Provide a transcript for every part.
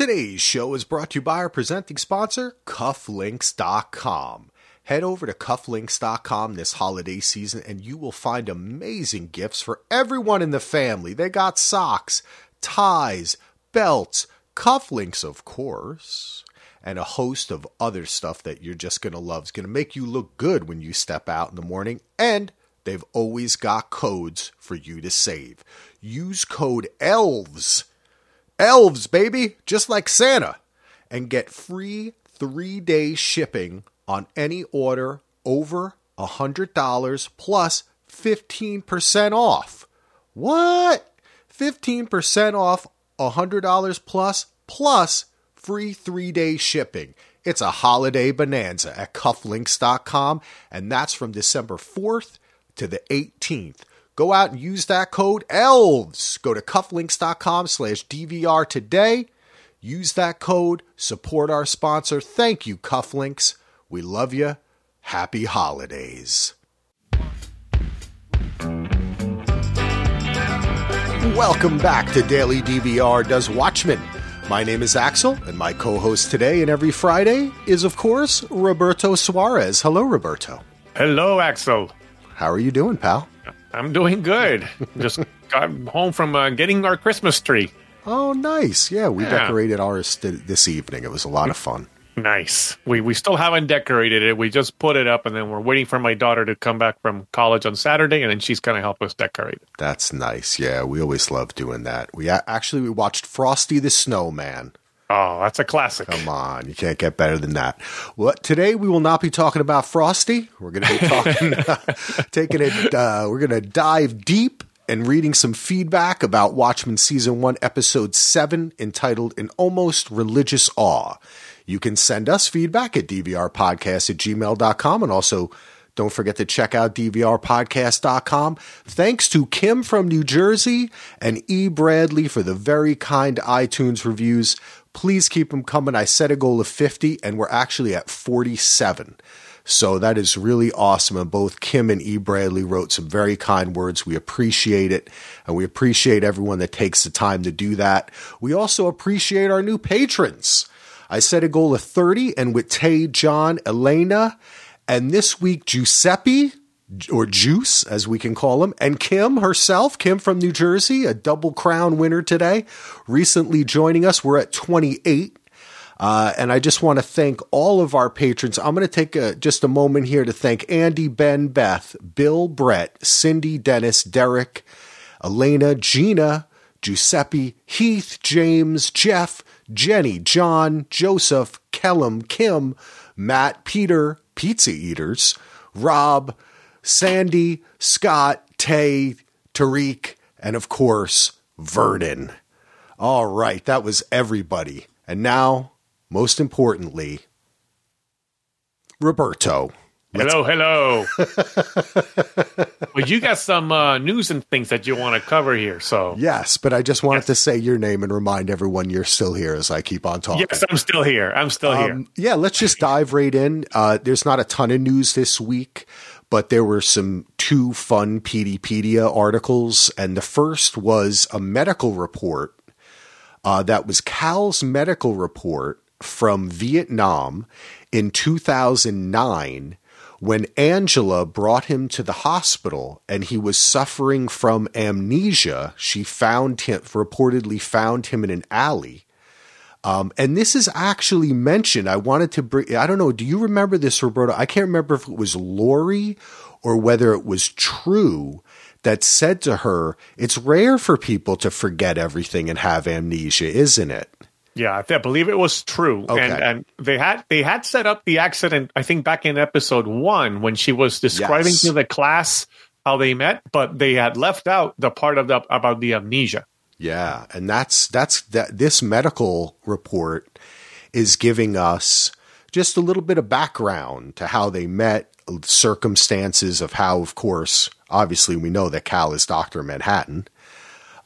Today's show is brought to you by our presenting sponsor, Cufflinks.com. Head over to Cufflinks.com this holiday season and you will find amazing gifts for everyone in the family. They got socks, ties, belts, cufflinks, of course, and a host of other stuff that you're just going to love. It's going to make you look good when you step out in the morning. And they've always got codes for you to save. Use code ELVES. Elves, baby, just like Santa. And get free three day shipping on any order over $100 plus 15% off. What? 15% off $100 plus plus free three day shipping. It's a holiday bonanza at cufflinks.com, and that's from December 4th to the 18th. Go out and use that code ELVES. Go to cufflinks.com slash DVR today. Use that code. Support our sponsor. Thank you, Cufflinks. We love you. Happy holidays. Welcome back to Daily DVR Does Watchmen. My name is Axel, and my co host today and every Friday is, of course, Roberto Suarez. Hello, Roberto. Hello, Axel. How are you doing, pal? I'm doing good. Just got home from uh, getting our Christmas tree. Oh, nice. Yeah, we Yeah. decorated ours th- this evening. It was a lot of fun. Nice. We we still haven't decorated it. We just put it up, and then we're waiting for my daughter to come back from college on Saturday, and then she's gonna help us decorate. That's nice. Yeah, we always love doing that. We a- actually we watched Frosty the Snowman. Oh, that's a classic. Come on, you can't get better than that. Well, today we will not be talking about Frosty. We're going to be talking, taking it. Uh, we're going to dive deep and reading some feedback about Watchmen season one, episode seven, entitled "An Almost Religious Awe." You can send us feedback at dvrpodcast at gmail.com and also don't forget to check out dvrpodcast.com. Thanks to Kim from New Jersey and E. Bradley for the very kind iTunes reviews. Please keep them coming. I set a goal of 50 and we're actually at 47. So that is really awesome. And both Kim and E. Bradley wrote some very kind words. We appreciate it. And we appreciate everyone that takes the time to do that. We also appreciate our new patrons. I set a goal of 30 and with Tay, John, Elena, and this week Giuseppe, or Juice, as we can call him, and Kim herself, Kim from New Jersey, a double crown winner today, recently joining us. We're at 28. Uh, and I just want to thank all of our patrons. I'm going to take a, just a moment here to thank Andy, Ben, Beth, Bill, Brett, Cindy, Dennis, Derek, Elena, Gina, Giuseppe, Heath, James, Jeff, Jenny, John, Joseph, Kellum, Kim, Matt, Peter, Pizza Eaters, Rob, Sandy, Scott, Tay, Tariq, and of course, Vernon. All right, that was everybody. And now, most importantly, Roberto. Hello, hello. well, you got some uh, news and things that you want to cover here, so Yes, but I just wanted Yes. to say your name and remind everyone you're still here as I keep on talking. yes, I'm still here. I'm still here. Um, yeah, let's just dive right in. Uh, there's not a ton of news this week, but there were some two fun Peteypedia articles, and the first was a medical report uh, that was Cal's medical report from Vietnam in 2009 when Angela brought him to the hospital and he was suffering from amnesia. She found him, reportedly found him in an alley. Um, and this is actually mentioned. I wanted to bring, I don't know, do you remember this, Roberto? I can't remember if it was Lori or whether it was Trieu that said to her, it's rare for people to forget everything and have amnesia, isn't it? Yeah, I, believe it was Trieu, Okay. and and they had they had set up the accident. I think back in episode one when she was describing Yes. to the class how they met, but they had left out the part of the about the amnesia. Yeah, and that's that's that this medical report is giving us just a little bit of background to how they met, circumstances of how of course, obviously we know that Cal is Dr. Manhattan.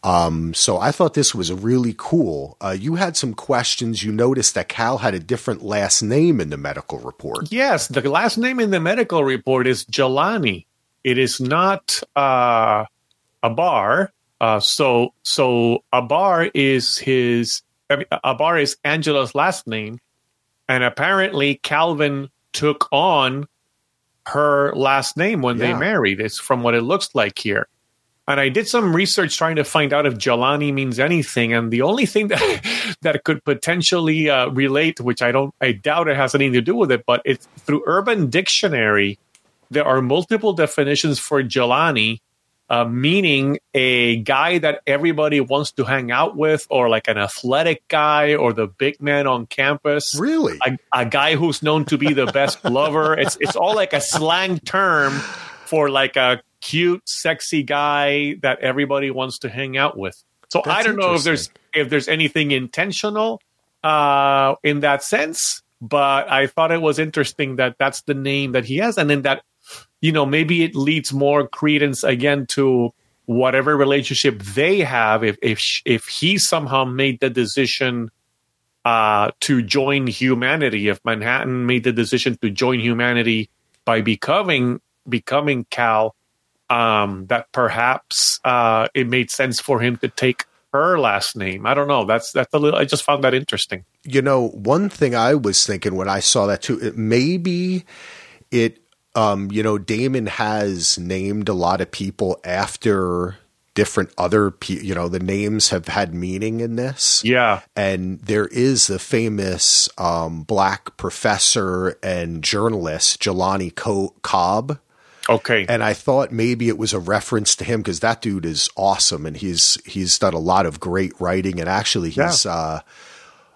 Um, so I thought this was really cool. Uh, you had some questions. You noticed that Cal had a different last name in the medical report. Yes, the last name in the medical report is Jelani. It is not uh, Abar. Uh, so so Abar is his I mean, Abar is Angela's last name, and apparently Calvin took on her last name when Yeah. they married. It's from what it looks like here. And I did some research trying to find out if Jelani means anything, and the only thing that that could potentially uh, relate, which I don't, I doubt it has anything to do with it, but it's through Urban Dictionary. There are multiple definitions for Jelani, uh, meaning a guy that everybody wants to hang out with, or like an athletic guy, or the big man on campus Really? a, a guy who's known to be the best lover. It's it's all like a slang term for like a cute, sexy guy that everybody wants to hang out with. So I don't know if there's if there's anything intentional uh, in that sense, but I thought it was interesting that that's the name that he has, and then that you know maybe it leads more credence again to whatever relationship they have if if if he somehow made the decision uh, to join humanity. If Manhattan made the decision to join humanity by becoming becoming Cal, um, that perhaps uh, it made sense for him to take her last name. I don't know. That's that's a little. I just found that interesting. you know, one thing I was thinking when I saw that too, it, maybe it, um, you know, Damon has named a lot of people after different other, pe- you know, the names have had meaning in this. Yeah, And there is the famous um, black professor and journalist, Jelani Co- Cobb. Okay. And I thought maybe it was a reference to him because that dude is awesome and he's he's done a lot of great writing and actually he's uh,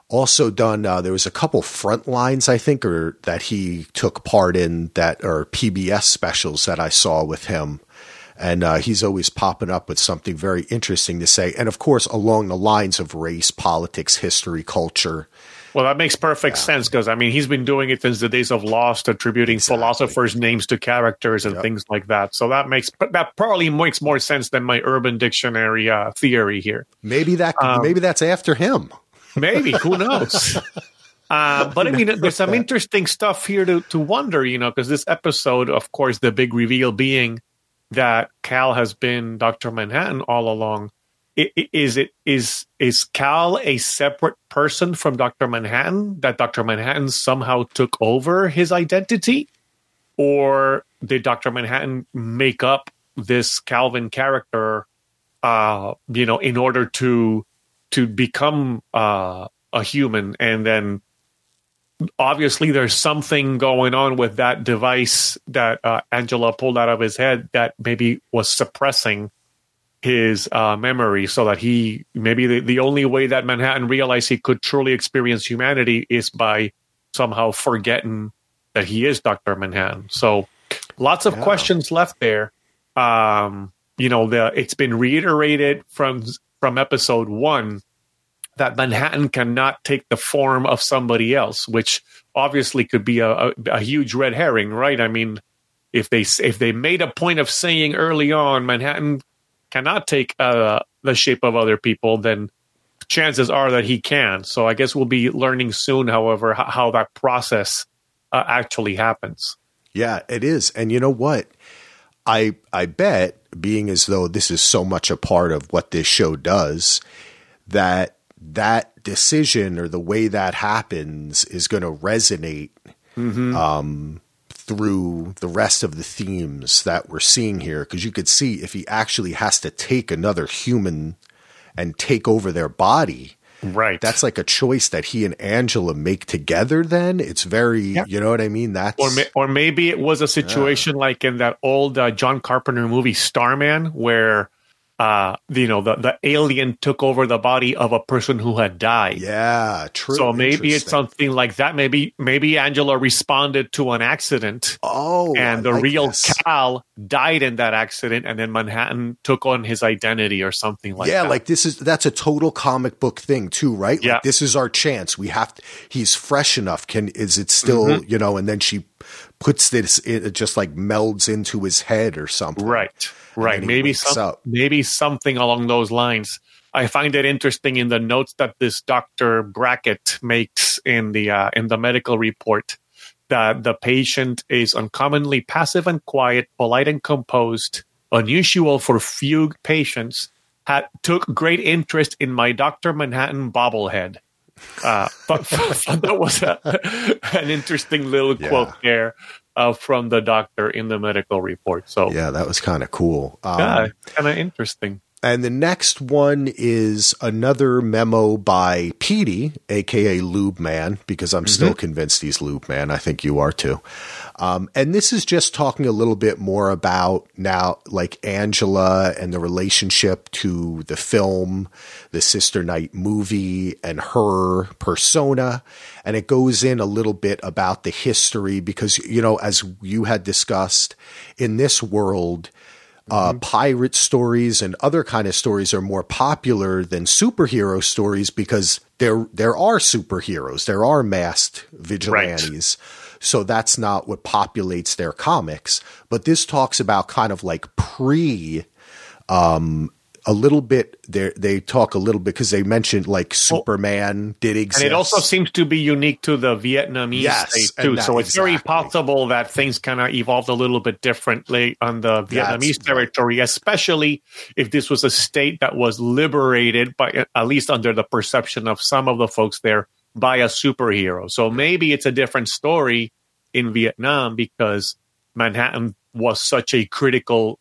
also done. Uh, there was a couple front lines I think or that he took part in that are PBS specials that I saw with him. And uh, he's always popping up with something very interesting to say, and of course along the lines of race, politics, history, culture. Well, that makes perfect sense because I mean he's been doing it since the days of Lost, attributing Exactly. philosophers' names to characters and Yep. things like that. So that makes that probably makes more sense than my Urban Dictionary uh, theory here. Maybe that maybe that's after him. Maybe who knows? Uh, but I mean, there's some interesting stuff here to to wonder, you know, because this episode, of course, the big reveal being that Cal has been Doctor Manhattan all along. I- i- Is it is is Cal a separate person from Doctor Manhattan? That Doctor Manhattan somehow took over his identity, or did Doctor Manhattan make up this Calvin character? Uh, you know, in order to to become uh, a human. And then obviously there's something going on with that device that uh, angela pulled out of his head that maybe was suppressing his uh, memory so that he maybe the, the only way that manhattan realized he could truly experience humanity is by somehow forgetting that he is dr manhattan. So lots of Yeah. questions left there. Um, you know the it's been reiterated from from episode one that Manhattan cannot take the form of somebody else, which obviously could be a, a, a huge red herring, right? I mean, if they if they made a point of saying early on Manhattan cannot take uh, the shape of other people, then chances are that he can. So I guess we'll be learning soon, however, how, how that process uh, actually happens. Yeah, it is. And you know what? I I bet being as though this is so much a part of what this show does that that decision or the way that happens is going to resonate um, through the rest of the themes that we're seeing here. Because you could see if he actually has to take another human and take over their body Right. that's like a choice that he and Angela make together then? It's very you know what i mean? That's or, or maybe it was a situation like in that old uh, John Carpenter movie Starman, where uh, you know the the alien took over the body of a person who had died. Yeah, true. So maybe it's something like that. Maybe maybe Angela responded to an accident, Oh, and I the like real this. Cal died in that accident, and then Manhattan took on his identity or something like yeah, that. like this is that's a total comic book thing too, right? Yeah. Like this is our chance. We have to. He's fresh enough. Can is it still Mm-hmm. you know? And then she puts this. It just like melds into his head or something. Right, right. Maybe some, up. maybe something along those lines. I find it interesting in the notes that this Doctor Brackett makes in the uh, in the medical report that the patient is uncommonly passive and quiet, polite and composed, unusual for fugue patients. had took great interest in my Doctor Manhattan bobblehead. Uh, but that was a, an interesting little Yeah. quote there uh, from the doctor in the medical report. So Yeah, that was kind of cool. Um, yeah, kind of interesting. And the next one is another memo by Petey, aka Lube Man, because I'm still convinced he's Lube Man. I think you are too. Um, and this is just talking a little bit more about now, like Angela and the relationship to the film, the Sister Night movie, and her persona. And it goes in a little bit about the history because, you know, as you had discussed in this world, uh, pirate stories and other kind of stories are more popular than superhero stories because there there are superheroes, there are masked vigilantes. So that's not what populates their comics. But this talks about kind of like pre um a little bit they they talk a little bit because they mentioned like Superman did exist. And it also seems to be unique to the Vietnamese Yes, state too. that- So it's very possible that things kind of evolved a little bit differently on the Vietnamese right. territory, especially if this was a state that was liberated by at least under the perception of some of the folks there by a superhero. So maybe it's a different story in Vietnam because Manhattan was such a critical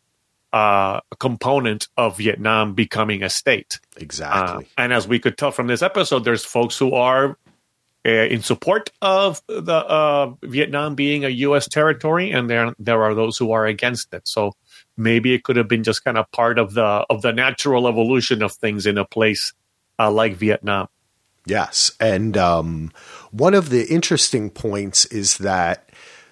uh, component of Vietnam becoming a state. Uh, exactly. and as we could tell from this episode, there's folks who are uh, in support of the uh, Vietnam being a U.S. territory, and there there are those who are against it. So maybe it could have been just kind of part of the of the natural evolution of things in a place uh, like Vietnam. Yes. And um, one of the interesting points is that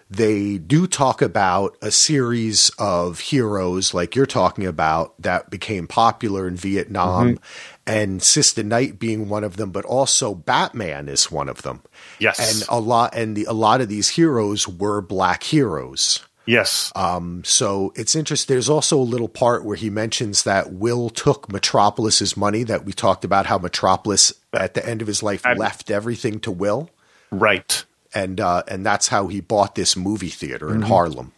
they do talk about a series of heroes, like you're talking about, that became popular in Vietnam, and Sister Night being one of them, but also Batman is one of them. Yes, And a lot, and the, a lot of these heroes were black heroes. yes, Um, so it's interesting. There's also a little part where he mentions that Will took Metropolis's money. That we talked about how Metropolis at the end of his life And- left everything to Will, right. And uh, and that's how he bought this movie theater Mm-hmm. in Harlem.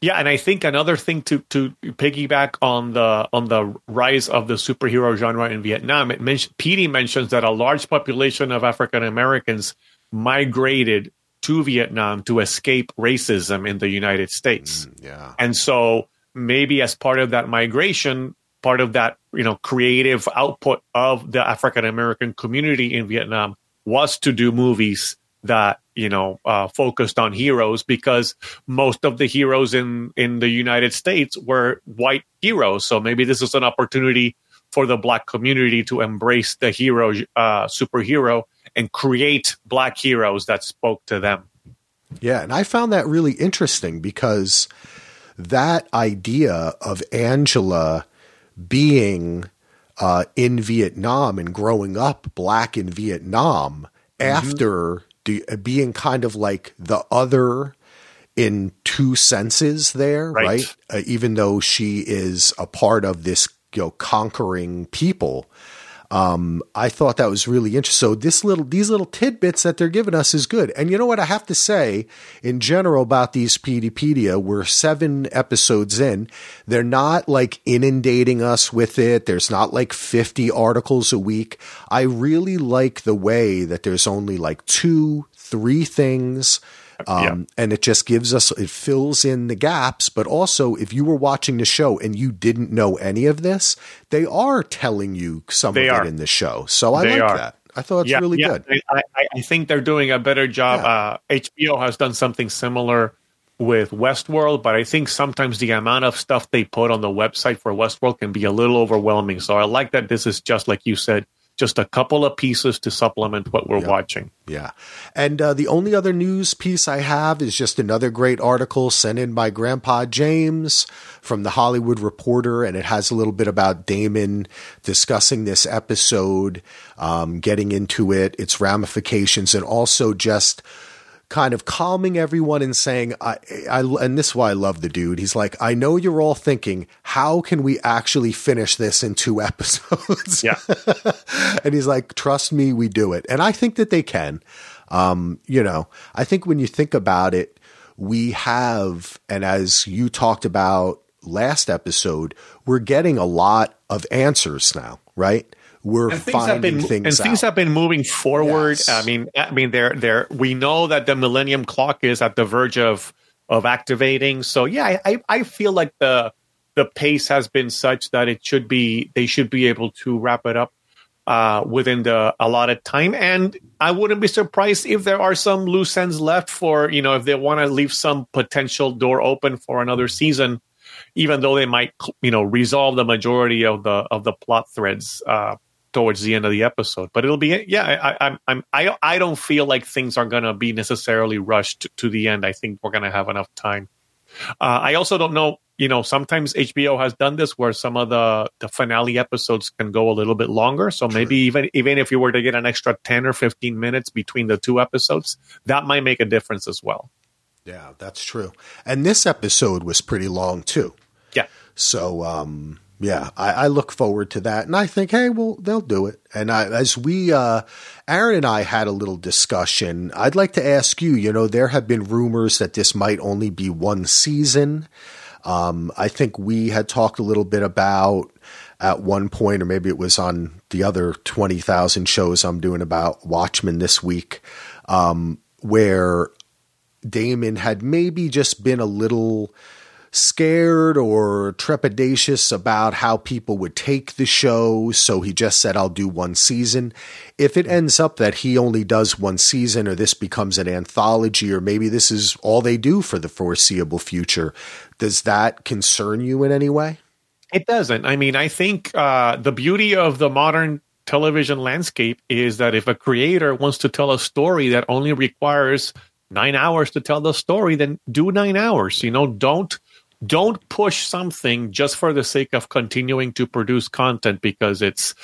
Yeah, and I think another thing to to piggyback on the on the rise of the superhero genre in Vietnam, it mentioned Petey mentions that a large population of African Americans migrated to Vietnam to escape racism in the United States. Yeah, And so maybe as part of that migration, part of that, you know, creative output of the African American community in Vietnam was to do movies that, you know, uh, focused on heroes because most of the heroes in, in the United States were white heroes. So maybe this is an opportunity for the black community to embrace the hero, uh, superhero and create black heroes that spoke to them. yeah, and I found that really interesting because that idea of Angela being uh, in Vietnam and growing up black in Vietnam after do, being kind of like the other in two senses there, Right. right? Uh, even though she is a part of this, you know, conquering people. Um, I thought that was really interesting. So this little, these little tidbits that they're giving us is good. And you know what I have to say in general about these Peteypedia, we're seven episodes in. They're not like inundating us with it. There's not like 50 articles a week. I really like the way that there's only like two, three things um, and it just gives us it fills in the gaps but also if you were watching the show and you didn't know any of this they are telling you some They of are. it in the show so i They like are. that i thought it's really good I, I, I think they're doing a better job. Yeah. Uh, HBO has done something similar with Westworld, but I think sometimes the amount of stuff they put on the website for Westworld can be a little overwhelming. So I like that this is just like you said, just a couple of pieces to supplement what we're Yeah. watching. Yeah. And uh, the only other news piece I have is just another great article sent in by Grandpa James from the Hollywood Reporter. And it has a little bit about Damon discussing this episode, um, getting into it, its ramifications, and also just kind of calming everyone and saying, I, I, and this is why I love the dude. He's like, I know you're all thinking, how can we actually finish this in two episodes? Yeah. and he's like, trust me, we do it. And I think that they can. Um, you know, I think when you think about it, we have, and as you talked about last episode, we're getting a lot of answers now, right? We're and things finding been things and things out. have been moving forward. Yes. I mean, I mean, they're they're we know that the Millennium Clock is at the verge of of activating. So yeah, I I, I feel like the the pace has been such that it should be they should be able to wrap it up uh, within the allotted time. And I wouldn't be surprised if there are some loose ends left for you know if they want to leave some potential door open for another season, even though they might you know resolve the majority of the of the plot threads. Uh, towards the end of the episode but it'll be yeah I, I i'm i i don't feel like things are gonna be necessarily rushed to the end i think we're gonna have enough time uh, I also don't know. You know, sometimes HBO has done this where some of the the finale episodes can go a little bit longer. So maybe even even if you were to get an extra ten or fifteen minutes between the two episodes, that might make a difference as well. Yeah, that's true. And this episode was pretty long too. Yeah. So, um, yeah, I, I look forward to that, and I think, hey, well, they'll do it. And I, as we, uh, Aaron and I had a little discussion. I'd like to ask you. You know, there have been rumors that this might only be one season. Um, I think we had talked a little bit about at one point, or maybe it was on the other twenty thousand shows I'm doing about Watchmen this week, um, where Damon had maybe just been a little scared or trepidatious about how people would take the show. So he just said, I'll do one season. If it ends up that he only does one season or this becomes an anthology or maybe this is all they do for the foreseeable future, does that concern you in any way? It doesn't. I mean, I think uh, the beauty of the modern television landscape is that if a creator wants to tell a story that only requires nine hours to tell the story, then do nine hours. You know, don't don't push something just for the sake of continuing to produce content because it's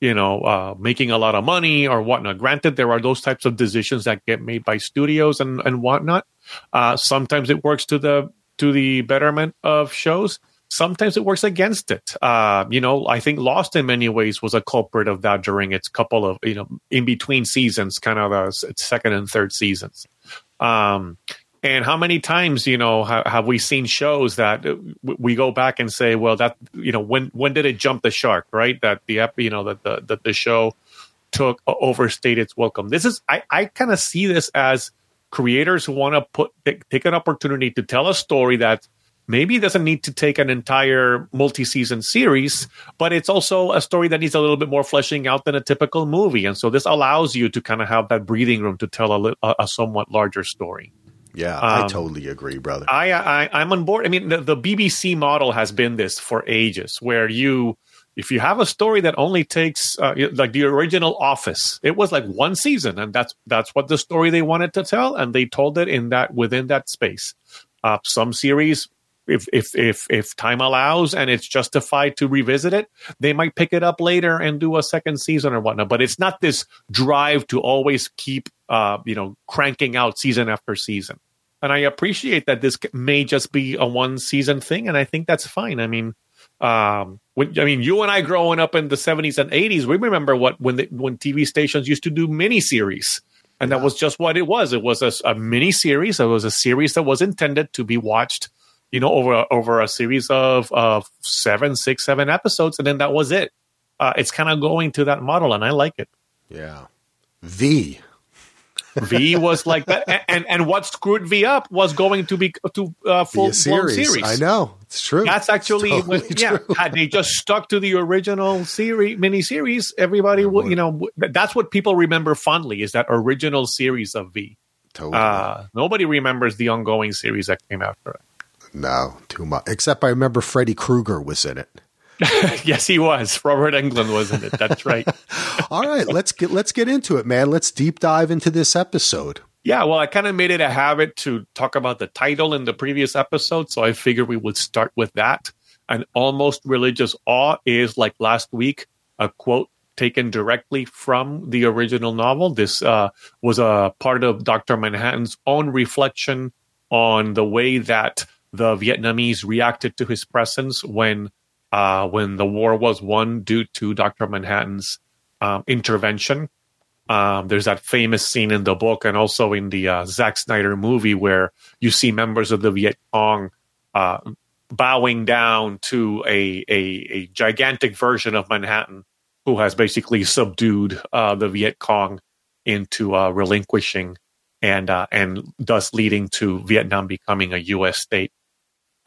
you know uh, making a lot of money or whatnot. Granted there are those types of decisions that get made by studios and and whatnot. Uh, sometimes it works to the to the betterment of shows. Sometimes it works against it. Uh, you know i think lost in many ways was a culprit of that during its couple of you know in between seasons kind of its second and third seasons. Um, and how many times, you know, ha- have we seen shows that uh, we go back and say, well, that you know, when when did it jump the shark, right? That the you know that the that the show took overstayed its welcome. This is I I kind of see this as creators who want to put take, take an opportunity to tell a story that maybe doesn't need to take an entire multi-season series but it's also a story that needs a little bit more fleshing out than a typical movie and so this allows you to kind of have that breathing room to tell a, a somewhat larger story Yeah, I Um, totally agree, brother. I, I I'm on board. I mean, the, the BBC model has been this for ages, where you, if you have a story that only takes uh, like the original Office, it was like one season, and that's that's what the story they wanted to tell, and they told it in that within that space. Uh, some series, if if if if time allows and it's justified to revisit it, they might pick it up later and do a second season or whatnot. But it's not this drive to always keep uh, you know cranking out season after season and I appreciate that this may just be a one season thing, and I think that's fine. I mean, um, when, I mean, you and I growing up in the seventies and eighties, we remember what when the, when TV stations used to do miniseries, and that was just what it was. It was a, a mini series. It was a series that was intended to be watched, you know, over over a series of of seven, six, seven episodes, and then that was it. Uh, it's kind of going to that model, and I like it. yeah. V. V was like that, and, and and what screwed V up was going to be to uh, Be full a series. series. I know. It's true. That's actually totally what, yeah. true. Had they just stuck to the original series, mini series, everybody would, you know, that's what people remember fondly is that original series of V. Totally. Uh, nobody remembers the ongoing series that came after it. No, too much. Except I remember Freddy Krueger was in it. yes, he was. Robert Englund was in it. That's right. All right, let's get let's get into it, man. Let's deep dive into this episode. Yeah, well, I kind of made it a habit to talk about the title in the previous episode, so I figured we would start with that. An almost religious awe is like last week, a quote taken directly from the original novel. This uh, was a part of Dr. Manhattan's own reflection on the way that the Vietnamese reacted to his presence when uh, when the war was won due to Dr. Manhattan's um, intervention. Um, there's that famous scene in the book and also in the uh, Zack Snyder movie where you see members of the Viet Cong uh, bowing down to a, a, a gigantic version of Manhattan who has basically subdued uh, the Viet Cong into uh, relinquishing and uh, and thus leading to Vietnam becoming a U.S. state.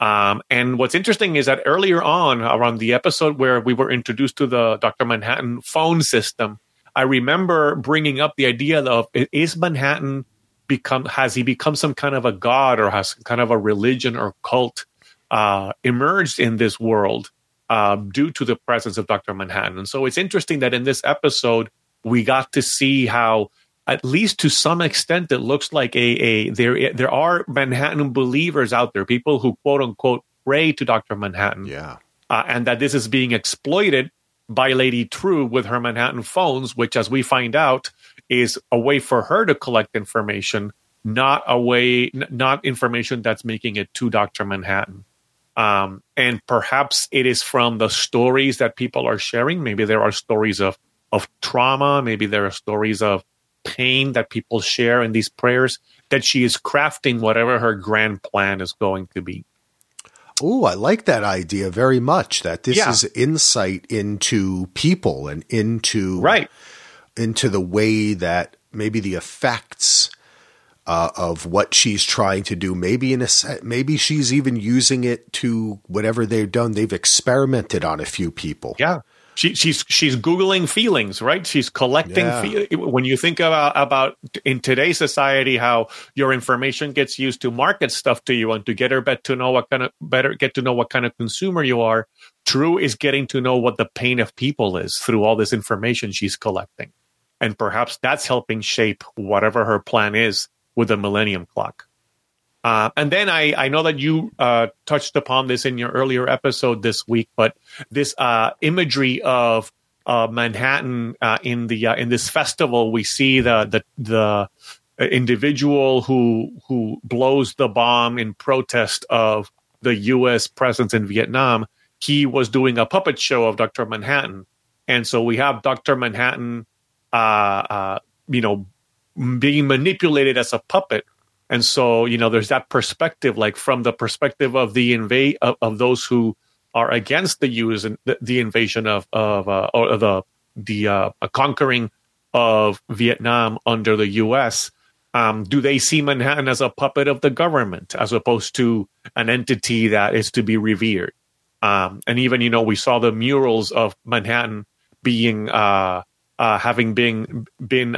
Um, and what's interesting is that earlier on, around the episode where we were introduced to the Dr. Manhattan phone system, I remember bringing up the idea of is Manhattan become has he become some kind of a god or has kind of a religion or cult uh, emerged in this world uh, due to the presence of Dr. Manhattan? And so it's interesting that in this episode we got to see how at least to some extent, it looks like a, a there there are Manhattan believers out there, people who quote unquote pray to Doctor Manhattan, yeah, uh, and that this is being exploited by Lady Trieu with her Manhattan phones, which, as we find out, is a way for her to collect information, not a way, not information that's making it to Doctor Manhattan. Um, and perhaps it is from the stories that people are sharing. Maybe there are stories of of trauma. Maybe there are stories of pain that people share in these prayers, that she is crafting whatever her grand plan is going to be. Oh, I like that idea very much. That this yeah. is insight into people and into right into the way that maybe the effects uh, of what she's trying to do. Maybe in a maybe she's even using it to whatever they've done. They've experimented on a few people. Yeah, she, she's she's googling feelings, right? She's collecting. Yeah. Fe- when you think about about in today's society, how your information gets used to market stuff to you and to get her bet to know what kind of better get to know what kind of consumer you are. Trieu is getting to know what the pain of people is through all this information she's collecting, and perhaps that's helping shape whatever her plan is with the Millennium Clock. Uh, and then I, I know that you uh, touched upon this in your earlier episode this week, but this uh, imagery of uh, Manhattan uh, in the uh, in this festival, we see the the the individual who who blows the bomb in protest of the U.S. presence in Vietnam. He was doing a puppet show of Doctor Manhattan, and so we have Doctor Manhattan, you know, being manipulated as a puppet and so, you know, there's that perspective, like from the perspective of the invade of, of, those who are against the use and the, the, invasion of of uh, or the the uh, conquering of Vietnam under the U.S. Um, do they see Manhattan as a puppet of the government as opposed to an entity that is to be revered? Um, and even, you know, we saw the murals of Manhattan being uh, uh, having been been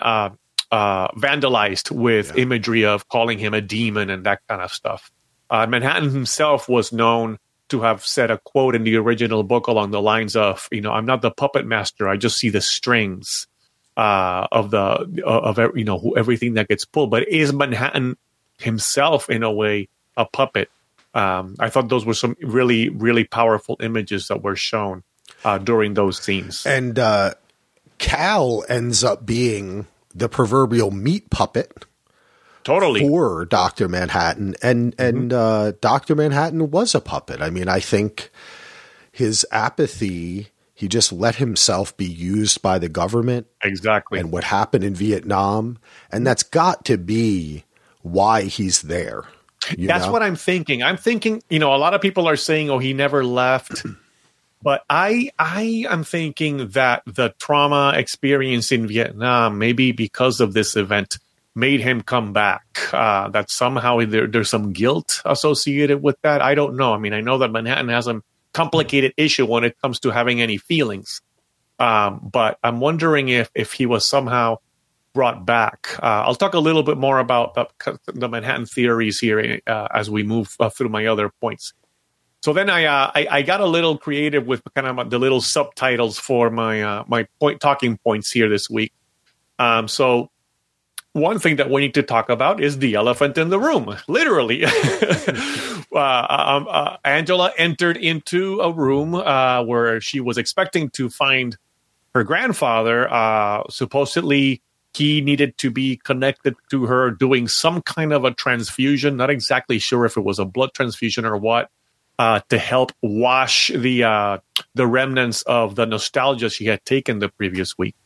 uh, uh, vandalized with yeah. imagery of calling him a demon and that kind of stuff. Uh, Manhattan himself was known to have said a quote in the original book along the lines of, "You know, I'm not the puppet master. I just see the strings uh, of the of you know everything that gets pulled." But is Manhattan himself, in a way, a puppet? Um, I thought those were some really, really powerful images that were shown uh, during those scenes. And uh, Cal ends up being the proverbial meat puppet totally for Doctor Manhattan, and mm-hmm. and uh, Doctor Manhattan was a puppet. I mean, I think his apathy. He just let himself be used by the government. Exactly. And what happened in Vietnam. And that's got to be why he's there. That's know? what I'm thinking. I'm thinking, you know, a lot of people are saying, oh, he never left. But I I am thinking that the trauma experience in Vietnam, maybe because of this event, made him come back. Uh, that somehow there, there's some guilt associated with that. I don't know. I mean, I know that Manhattan has a complicated issue when it comes to having any feelings. Um, but I'm wondering if if he was somehow brought back. Uh, I'll talk a little bit more about the, the Manhattan theories here uh, as we move uh, through my other points. So then I, uh, I, I got a little creative with kind of the little subtitles for my uh, my point talking points here this week. Um, so one thing that we need to talk about is the elephant in the room, literally. uh, um, uh, Angela entered into a room uh, where she was expecting to find her grandfather. Uh, supposedly, he needed to be connected to her doing some kind of a transfusion. Not exactly sure if it was a blood transfusion or what uh, to help wash the uh, the remnants of the nostalgia she had taken the previous week.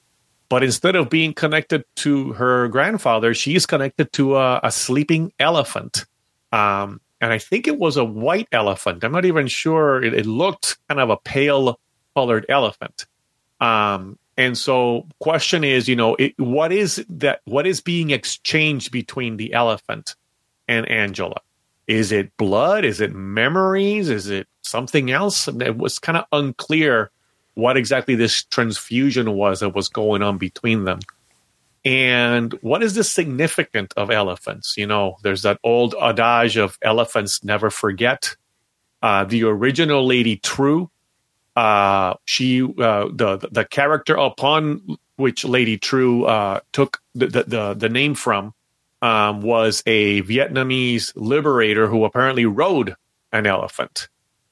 But instead of being connected to her grandfather, she is connected to a, a sleeping elephant. Um, and I think it was a white elephant. I'm not even sure. It, it looked kind of a pale colored elephant. Um, and so, question is, you know, it, what is that? What is being exchanged between the elephant and Angela? Is it blood? Is it memories? Is it something else? It was kind of unclear what exactly this transfusion was that was going on between them. And what is the significance of elephants? You know, there's that old adage of elephants never forget. Uh, the original Lady Trieu, uh, she uh, the the character upon which Lady Trieu uh, took the, the the name from um, was a Vietnamese liberator who apparently rode an elephant.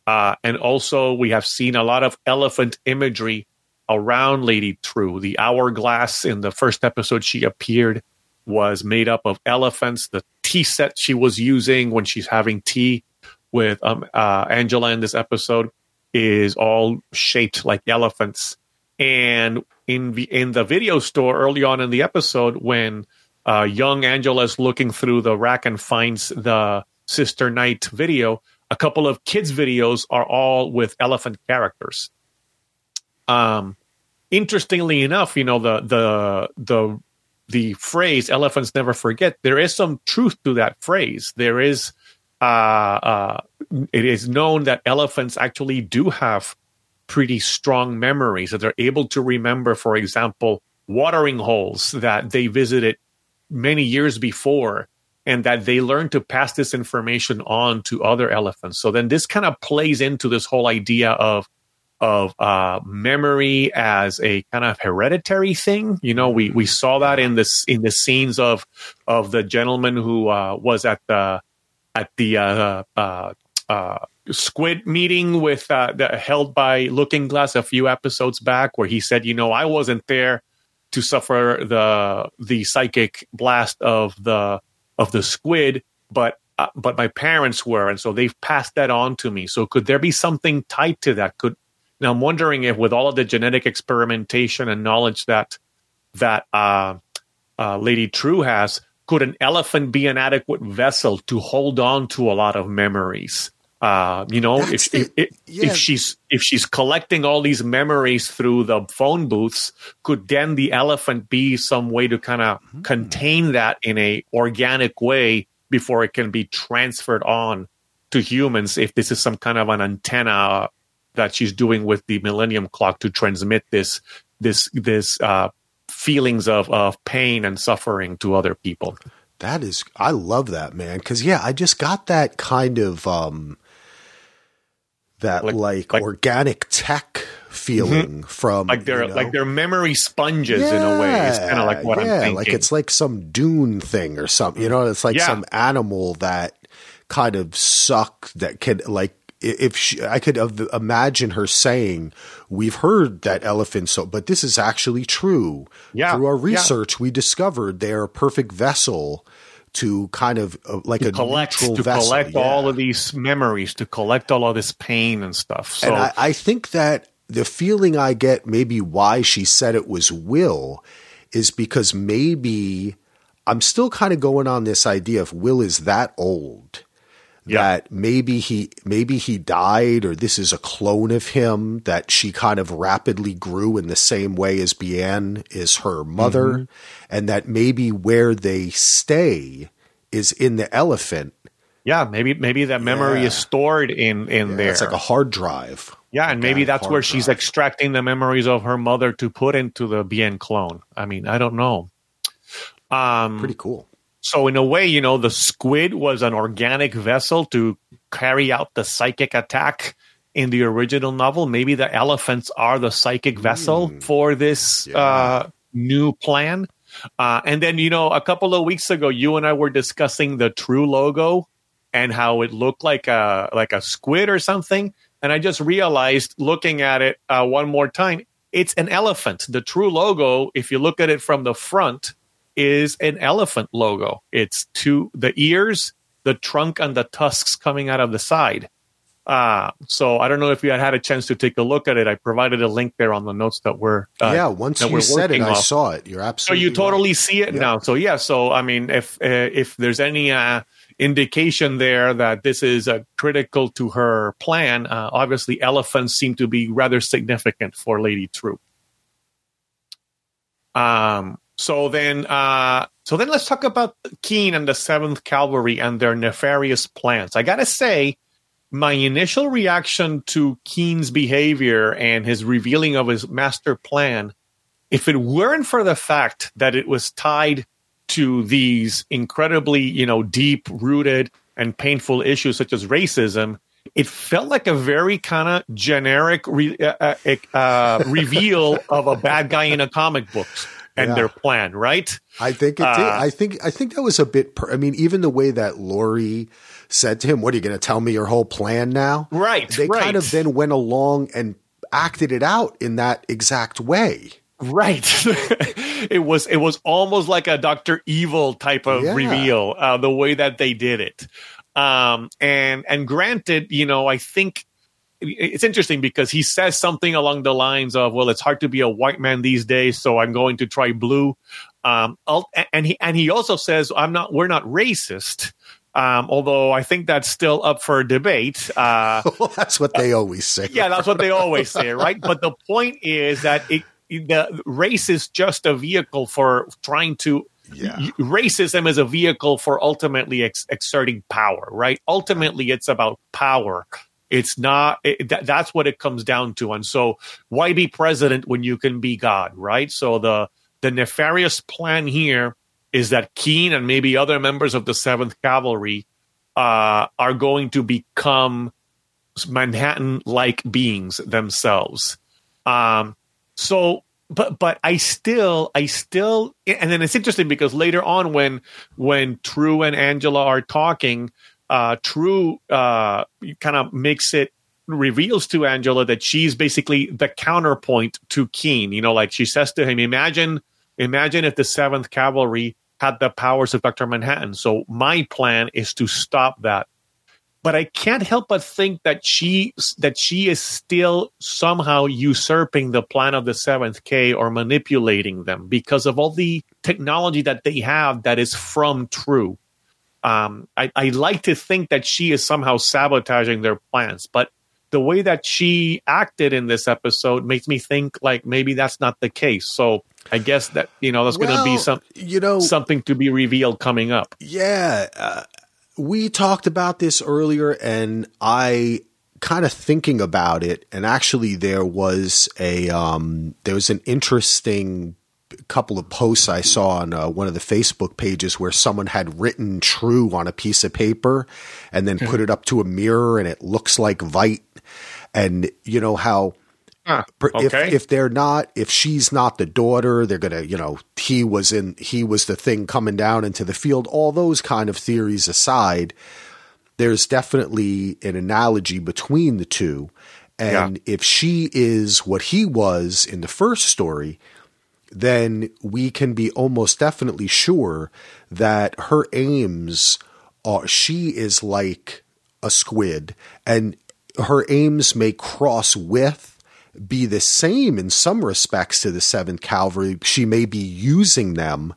Uh, and also, we have seen a lot of elephant imagery around Lady Trieu. The hourglass in the first episode she appeared was made up of elephants. The tea set she was using when she's having tea with um, uh, Angela in this episode is all shaped like elephants. And in the in the video store early on in the episode, when uh, young Angela is looking through the rack and finds the Sister Night video, a couple of kids' videos are all with elephant characters. Um, interestingly enough, you know the the the the phrase "elephants never forget." There is some truth to that phrase. There is, uh, uh, it is known that elephants actually do have pretty strong memories that they're able to remember. For example, watering holes that they visited many years before and that they learn to pass this information on to other elephants. So then this kind of plays into this whole idea of of uh, memory as a kind of hereditary thing. You know, we we saw that in this in the scenes of of the gentleman who uh, was at the at the uh, uh, uh squid meeting with uh, the, held by Looking Glass a few episodes back, where he said, "You know, I wasn't there to suffer the the psychic blast of the of the squid, but." but my parents were, and so they've passed that on to me. So, could there be something tied to that? Could now I'm wondering if, with all of the genetic experimentation and knowledge that that uh, uh, Lady Trieu has, could an elephant be an adequate vessel to hold on to a lot of memories? Uh, you know, if, if, yeah. if, she's if she's collecting all these memories through the phone booths, could then the elephant be some way to kind of mm-hmm. contain that in a organic way before it can be transferred on to humans? If this is some kind of an antenna that she's doing with the Millennium Clock to transmit this this this uh, feelings of of pain and suffering to other people. That is, I love that man because yeah, I just got that kind of um that like, like, like organic tech feeling mm-hmm. from like they're you know, like they're memory sponges yeah, in a way. It's kind of like what yeah, I'm thinking. Like it's like some dune thing or something. You know, it's like yeah. some animal that kind of suck that can like if she, I could imagine her saying, "We've heard that elephants, so, but this is actually true. Yeah, Through our research, yeah. we discovered they're a perfect vessel." To kind of uh, like to a collect, to vessel. collect yeah. all of these memories, to collect all of this pain and stuff. So and I, I think that the feeling I get, maybe why she said it was Will, is because maybe I'm still kind of going on this idea of Will is that old yeah. that maybe he maybe he died or this is a clone of him that she kind of rapidly grew in the same way as Bian is her mother mm-hmm. and that maybe where they stay is in the elephant. Yeah, maybe maybe that memory yeah. is stored in in yeah, there. It's like a hard drive. Yeah, and maybe that's where drive. she's extracting the memories of her mother to put into the Bian clone. I mean, I don't know. Um, Pretty cool. So in a way, you know, the squid was an organic vessel to carry out the psychic attack in the original novel. Maybe the elephants are the psychic vessel mm. for this yeah. uh, new plan. Uh, and then, you know, a couple of weeks ago, you and I were discussing the Trieu logo and how it looked like a like a squid or something. And I just realized, looking at it uh, one more time, it's an elephant. The Trieu logo, if you look at it from the front, is an elephant logo. It's two the ears, the trunk, and the tusks coming out of the side. Uh, so I don't know if you had had a chance to take a look at it. I provided a link there on the notes that were uh, yeah. Once you said it, off. I saw it. You're absolutely so you totally right. see it yeah. now. So yeah. So I mean, if uh, if there's any uh, indication there that this is uh, critical to her plan. Uh, obviously, elephants seem to be rather significant for Lady Trieu. Um, so then, uh, so then let's talk about Keene and the Seventh Cavalry and their nefarious plans. I gotta say, my initial reaction to Keene's behavior and his revealing of his master plan, if it weren't for the fact that it was tied to these incredibly, you know, deep rooted and painful issues such as racism, it felt like a very kind of generic re- uh, uh, uh reveal of a bad guy in a comic book and yeah. their plan, right? I think it did. Uh, I think I think that was a bit. Per- I mean, even the way that Laurie said to him, "What are you going to tell me your whole plan now?" Right. They right. kind of then went along and acted it out in that exact way. Right. it was it was almost like a Doctor Evil type of yeah. reveal. Uh, the way that they did it. Um, and and granted, you know, I think it's interesting because he says something along the lines of, "Well, it's hard to be a white man these days, so I'm going to try blue." Um, and he and he also says, "I'm not. We're not racist." Um, although I think that's still up for debate. Uh, well, that's what they always say. Yeah, that's what they always say, right? But the point is that it, the race is just a vehicle for trying to. Yeah. Racism is a vehicle for ultimately ex- exerting power, right? Ultimately, it's about power. It's not. It, that, that's what it comes down to. And so, why be president when you can be God, right? So the the nefarious plan here is that Keene and maybe other members of the Seventh Cavalry uh, are going to become Manhattan-like beings themselves. Um, so, but but I still I still and then it's interesting because later on when when Trieu and Angela are talking, uh, Trieu uh, kind of makes it reveals to Angela that she's basically the counterpoint to Keene. You know, like she says to him, "Imagine, imagine if the Seventh Cavalry had the powers of Doctor Manhattan. So my plan is to stop that." But I can't help but think that she that she is still somehow usurping the plan of the Seventh K or manipulating them because of all the technology that they have that is from Trieu. Um, I, I like to think that she is somehow sabotaging their plans, but the way that she acted in this episode makes me think like maybe that's not the case. So I guess that you know that's well, going to be some you know something to be revealed coming up. Yeah, uh, we talked about this earlier, and I kind of thinking about it, and actually there was a um, there was an interesting couple of posts I saw on uh, one of the Facebook pages where someone had written Trieu on a piece of paper and then put it up to a mirror, and it looks like Veidt. And you know how Ah, okay. if if they're not if she's not the daughter they're gonna you know he was in he was the thing coming down into the field all those kind of theories aside there's definitely an analogy between the two and yeah. if she is what he was in the first story then we can be almost definitely sure that her aims are she is like a squid and her aims may cross with be the same in some respects to the seventh cavalry. She may be using them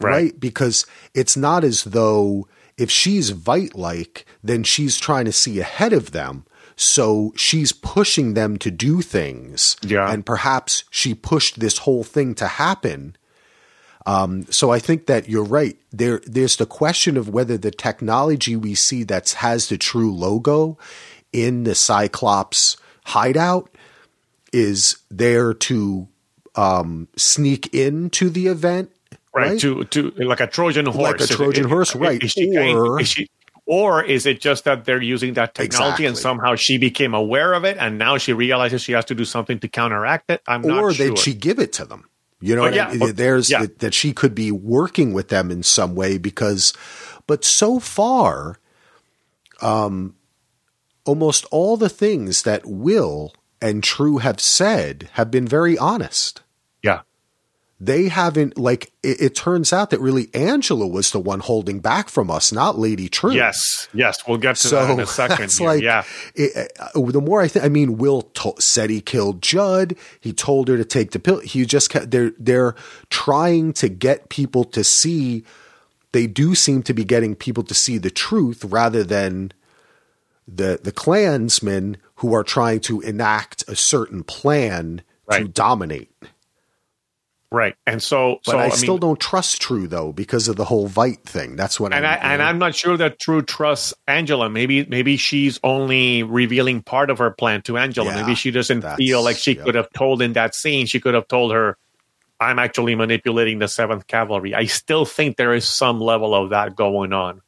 right, right? because it's not as though if she's Veidt like then she's trying to see ahead of them so she's pushing them to do things. Yeah. And perhaps she pushed this whole thing to happen. Um, so I think that you're right. There, there's the question of whether the technology we see that has the Trieu logo in the Cyclops hideout is there to um, sneak into the event, right? right? To to like a Trojan horse, like a Trojan horse, right? Is she, or is she, or is it just that they're using that technology exactly. and somehow she became aware of it and now she realizes she has to do something to counteract it? I'm not or sure. Or did she give it to them? You know, yeah, I mean? there's yeah. that, that she could be working with them in some way because, but so far, um, almost all the things that Will and Trieu have said have been very honest they haven't like it, it, turns out that really Angela was the one holding back from us, not Lady Trieu. Yes, yes, we'll get to so that in a second. Like, yeah, it, uh, the more I think, I mean, Will to- said he killed Judd. He told her to take the pill. He just kept, they're they're trying to get people to see they do seem to be getting people to see the truth rather than the the clansmen who are trying to enact a certain plan to dominate. Right. And so, But so I, I, still mean, don't trust Trieu though because of the whole Veidt thing. That's what and I I'm, and I'm not sure that Trieu trusts Angela. Maybe maybe she's only revealing part of her plan to Angela. Yeah, maybe she doesn't feel like she yeah. could have told in that scene. She could have told her, "I'm actually manipulating the Seventh Cavalry." I still think there is some level of that going on,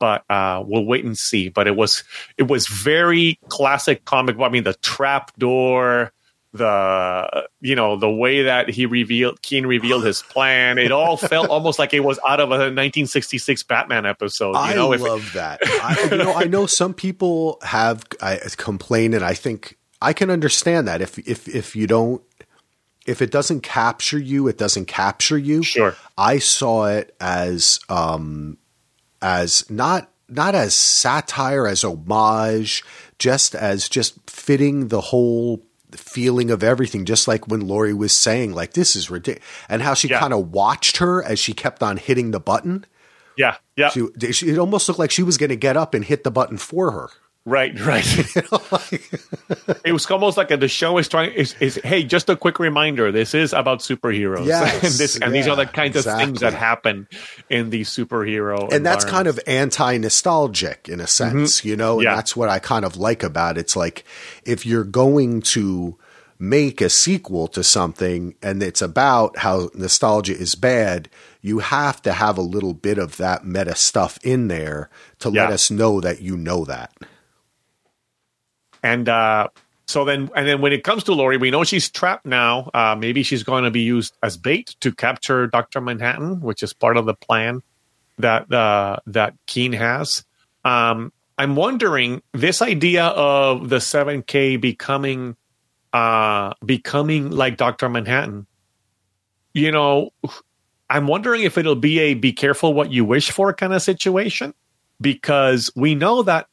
but uh, we'll wait and see. But it was it was very classic comic. I mean, the trap door. The you know the way that he revealed Keene revealed his plan, it all felt almost like it was out of a 1966 Batman episode. You I know, it- love that. I, you know, I know some people have I, complained, and I think I can understand that. If if if you don't, if it doesn't capture you, it doesn't capture you. Sure. I saw it as um as not not as satire, as homage, just as just fitting the whole feeling of everything. Just like when Laurie was saying, like this is ridiculous, and how she Yeah. kind of watched her as she kept on hitting the button. yeah, yeah, She, she, it almost looked like she was going to get up and hit the button for her. Right, right. it was almost like a, the show is trying is, is hey, just a quick reminder. This is about superheroes, Yes, and this and these are the yeah, kinds of things that happen in the superhero, and that's kind of anti-nostalgic in a mm-hmm. sense, you know, and Yeah. that's what I kind of like about it. It's like if you're going to make a sequel to something and it's about how nostalgia is bad, you have to have a little bit of that meta stuff in there to let us know that you know that. And uh, so then, and then when it comes to Laurie, we know she's trapped now. Uh, maybe she's going to be used as bait to capture Doctor Manhattan, which is part of the plan that uh, that Keene has. Um, I'm wondering this idea of the 7K becoming uh, becoming like Doctor Manhattan. You know, I'm wondering if it'll be a be careful what you wish for kind of situation because we know that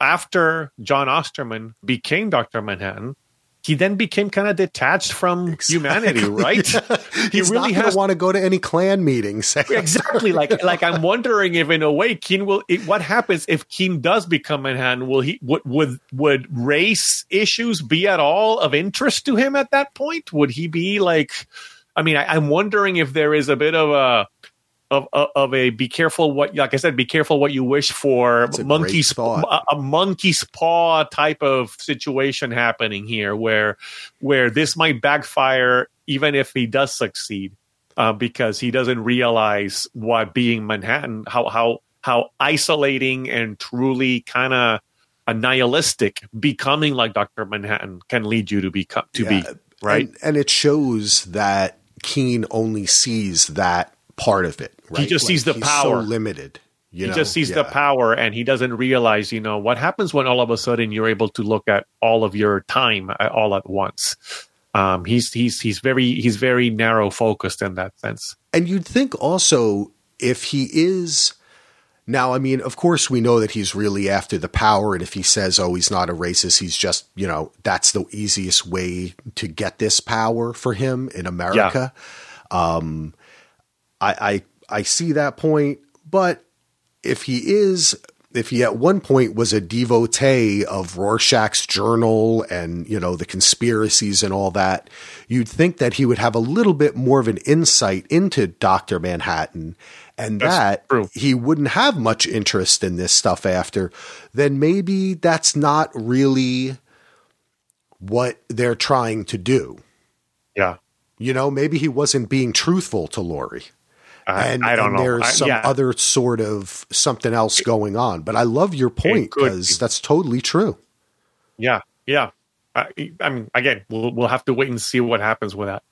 after John Osterman became Dr. Manhattan, he then became kind of detached from humanity, right? He's really not has- want to go to any clan meetings. exactly. Like, like I'm wondering if, in a way, Keene will. It, what happens if Keene does become Manhattan? Will he? Would would would race issues be at all of interest to him at that point? Would he be like? I mean, I, I'm wondering if there is a bit of a. Of, of, of a be careful what like I said be careful what you wish for That's a monkey's a, a monkey's paw type of situation happening here where where this might backfire even if he does succeed uh, because he doesn't realize what being Manhattan how how how isolating and truly kind of a nihilistic becoming like Dr. Manhattan can lead you to become to be right And, and it shows that Keene only sees that part of it. Right? just sees the he's power. So limited. You he know? just sees the power and he doesn't realize you know what happens when all of a sudden you're able to look at all of your time uh, all at once um, he's he's he's very he's very narrow focused in that sense And you'd think also if he is now, I mean, of course, we know that he's really after the power, and if he says, "Oh, he's not a racist," he's just, you know, that's the easiest way to get this power for him in America. Um, I, I I see that point, but if he is, if he at one point was a devotee of Rorschach's journal and you know the conspiracies and all that, you'd think that he would have a little bit more of an insight into Doctor Manhattan, and That's that true. he wouldn't have much interest in this stuff after. Then maybe that's not really what they're trying to do. yeah You know, maybe he wasn't being truthful to Laurie and, I don't and know there's I- some yeah. other sort of something else going on. But I love your point because that's totally true. Yeah, yeah. I, I mean, again, we'll we'll have to wait and see what happens with that.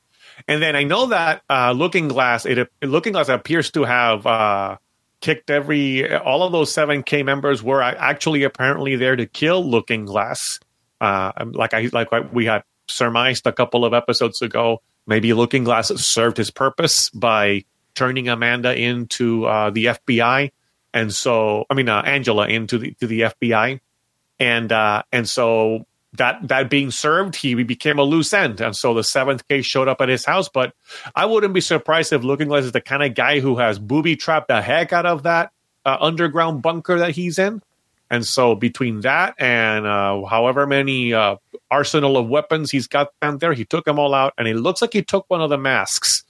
And then I know that uh, Looking Glass, it Looking Glass appears to have uh, kicked every all of those seven K members were actually apparently there to kill Looking Glass. Uh, like I like we had surmised a couple of episodes ago. Maybe Looking Glass served his purpose by turning Amanda into uh, the FBI, and so I mean uh, Angela into the to the FBI, and uh, and so that that being served, he became a loose end, and so the seventh case showed up at his house. But I wouldn't be surprised if Looking Glass is the kind of guy who has booby trapped the heck out of that uh, underground bunker that he's in. And so between that and uh, however many uh, arsenal of weapons he's got down there, he took them all out, and it looks like he took one of the masks.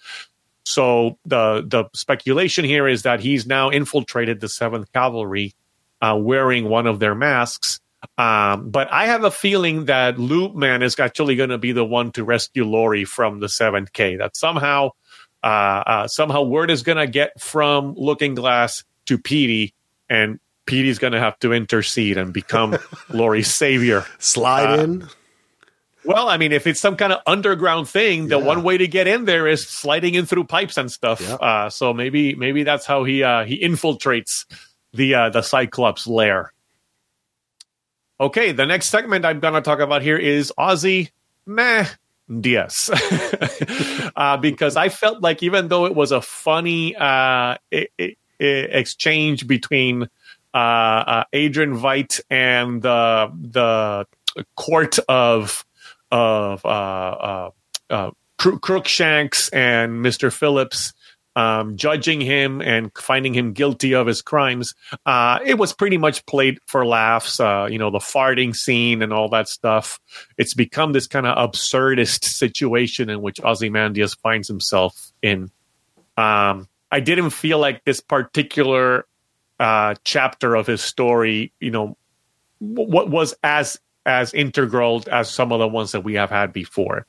So the the speculation here is that he's now infiltrated the Seventh Cavalry, uh, wearing one of their masks um, but I have a feeling that Lube Man is actually going to be the one to rescue Laurie from the seventh K. That somehow, uh, uh, somehow word is going to get from Looking Glass to Petey, and Petey's going to have to intercede and become Laurie's savior. Slide uh, in. Well, I mean, if it's some kind of underground thing, the yeah. one way to get in there is sliding in through pipes and stuff. Yep. Uh, so maybe maybe that's how he uh, he infiltrates the uh, the Cyclops lair. Okay, the next segment I'm going to talk about here is Ozzy Meh Diaz. uh, because I felt like even though it was a funny uh, it, it, it exchange between uh, uh Adrian Veidt and the the court of of uh, uh, Crookshanks and Mr. Phillips um, judging him and finding him guilty of his crimes. Uh, it was pretty much played for laughs. Uh, you know, the farting scene and all that stuff. It's become this kind of absurdist situation in which Ozymandias finds himself in. Um, I didn't feel like this particular uh, chapter of his story, you know, what was as as integral as some of the ones that we have had before.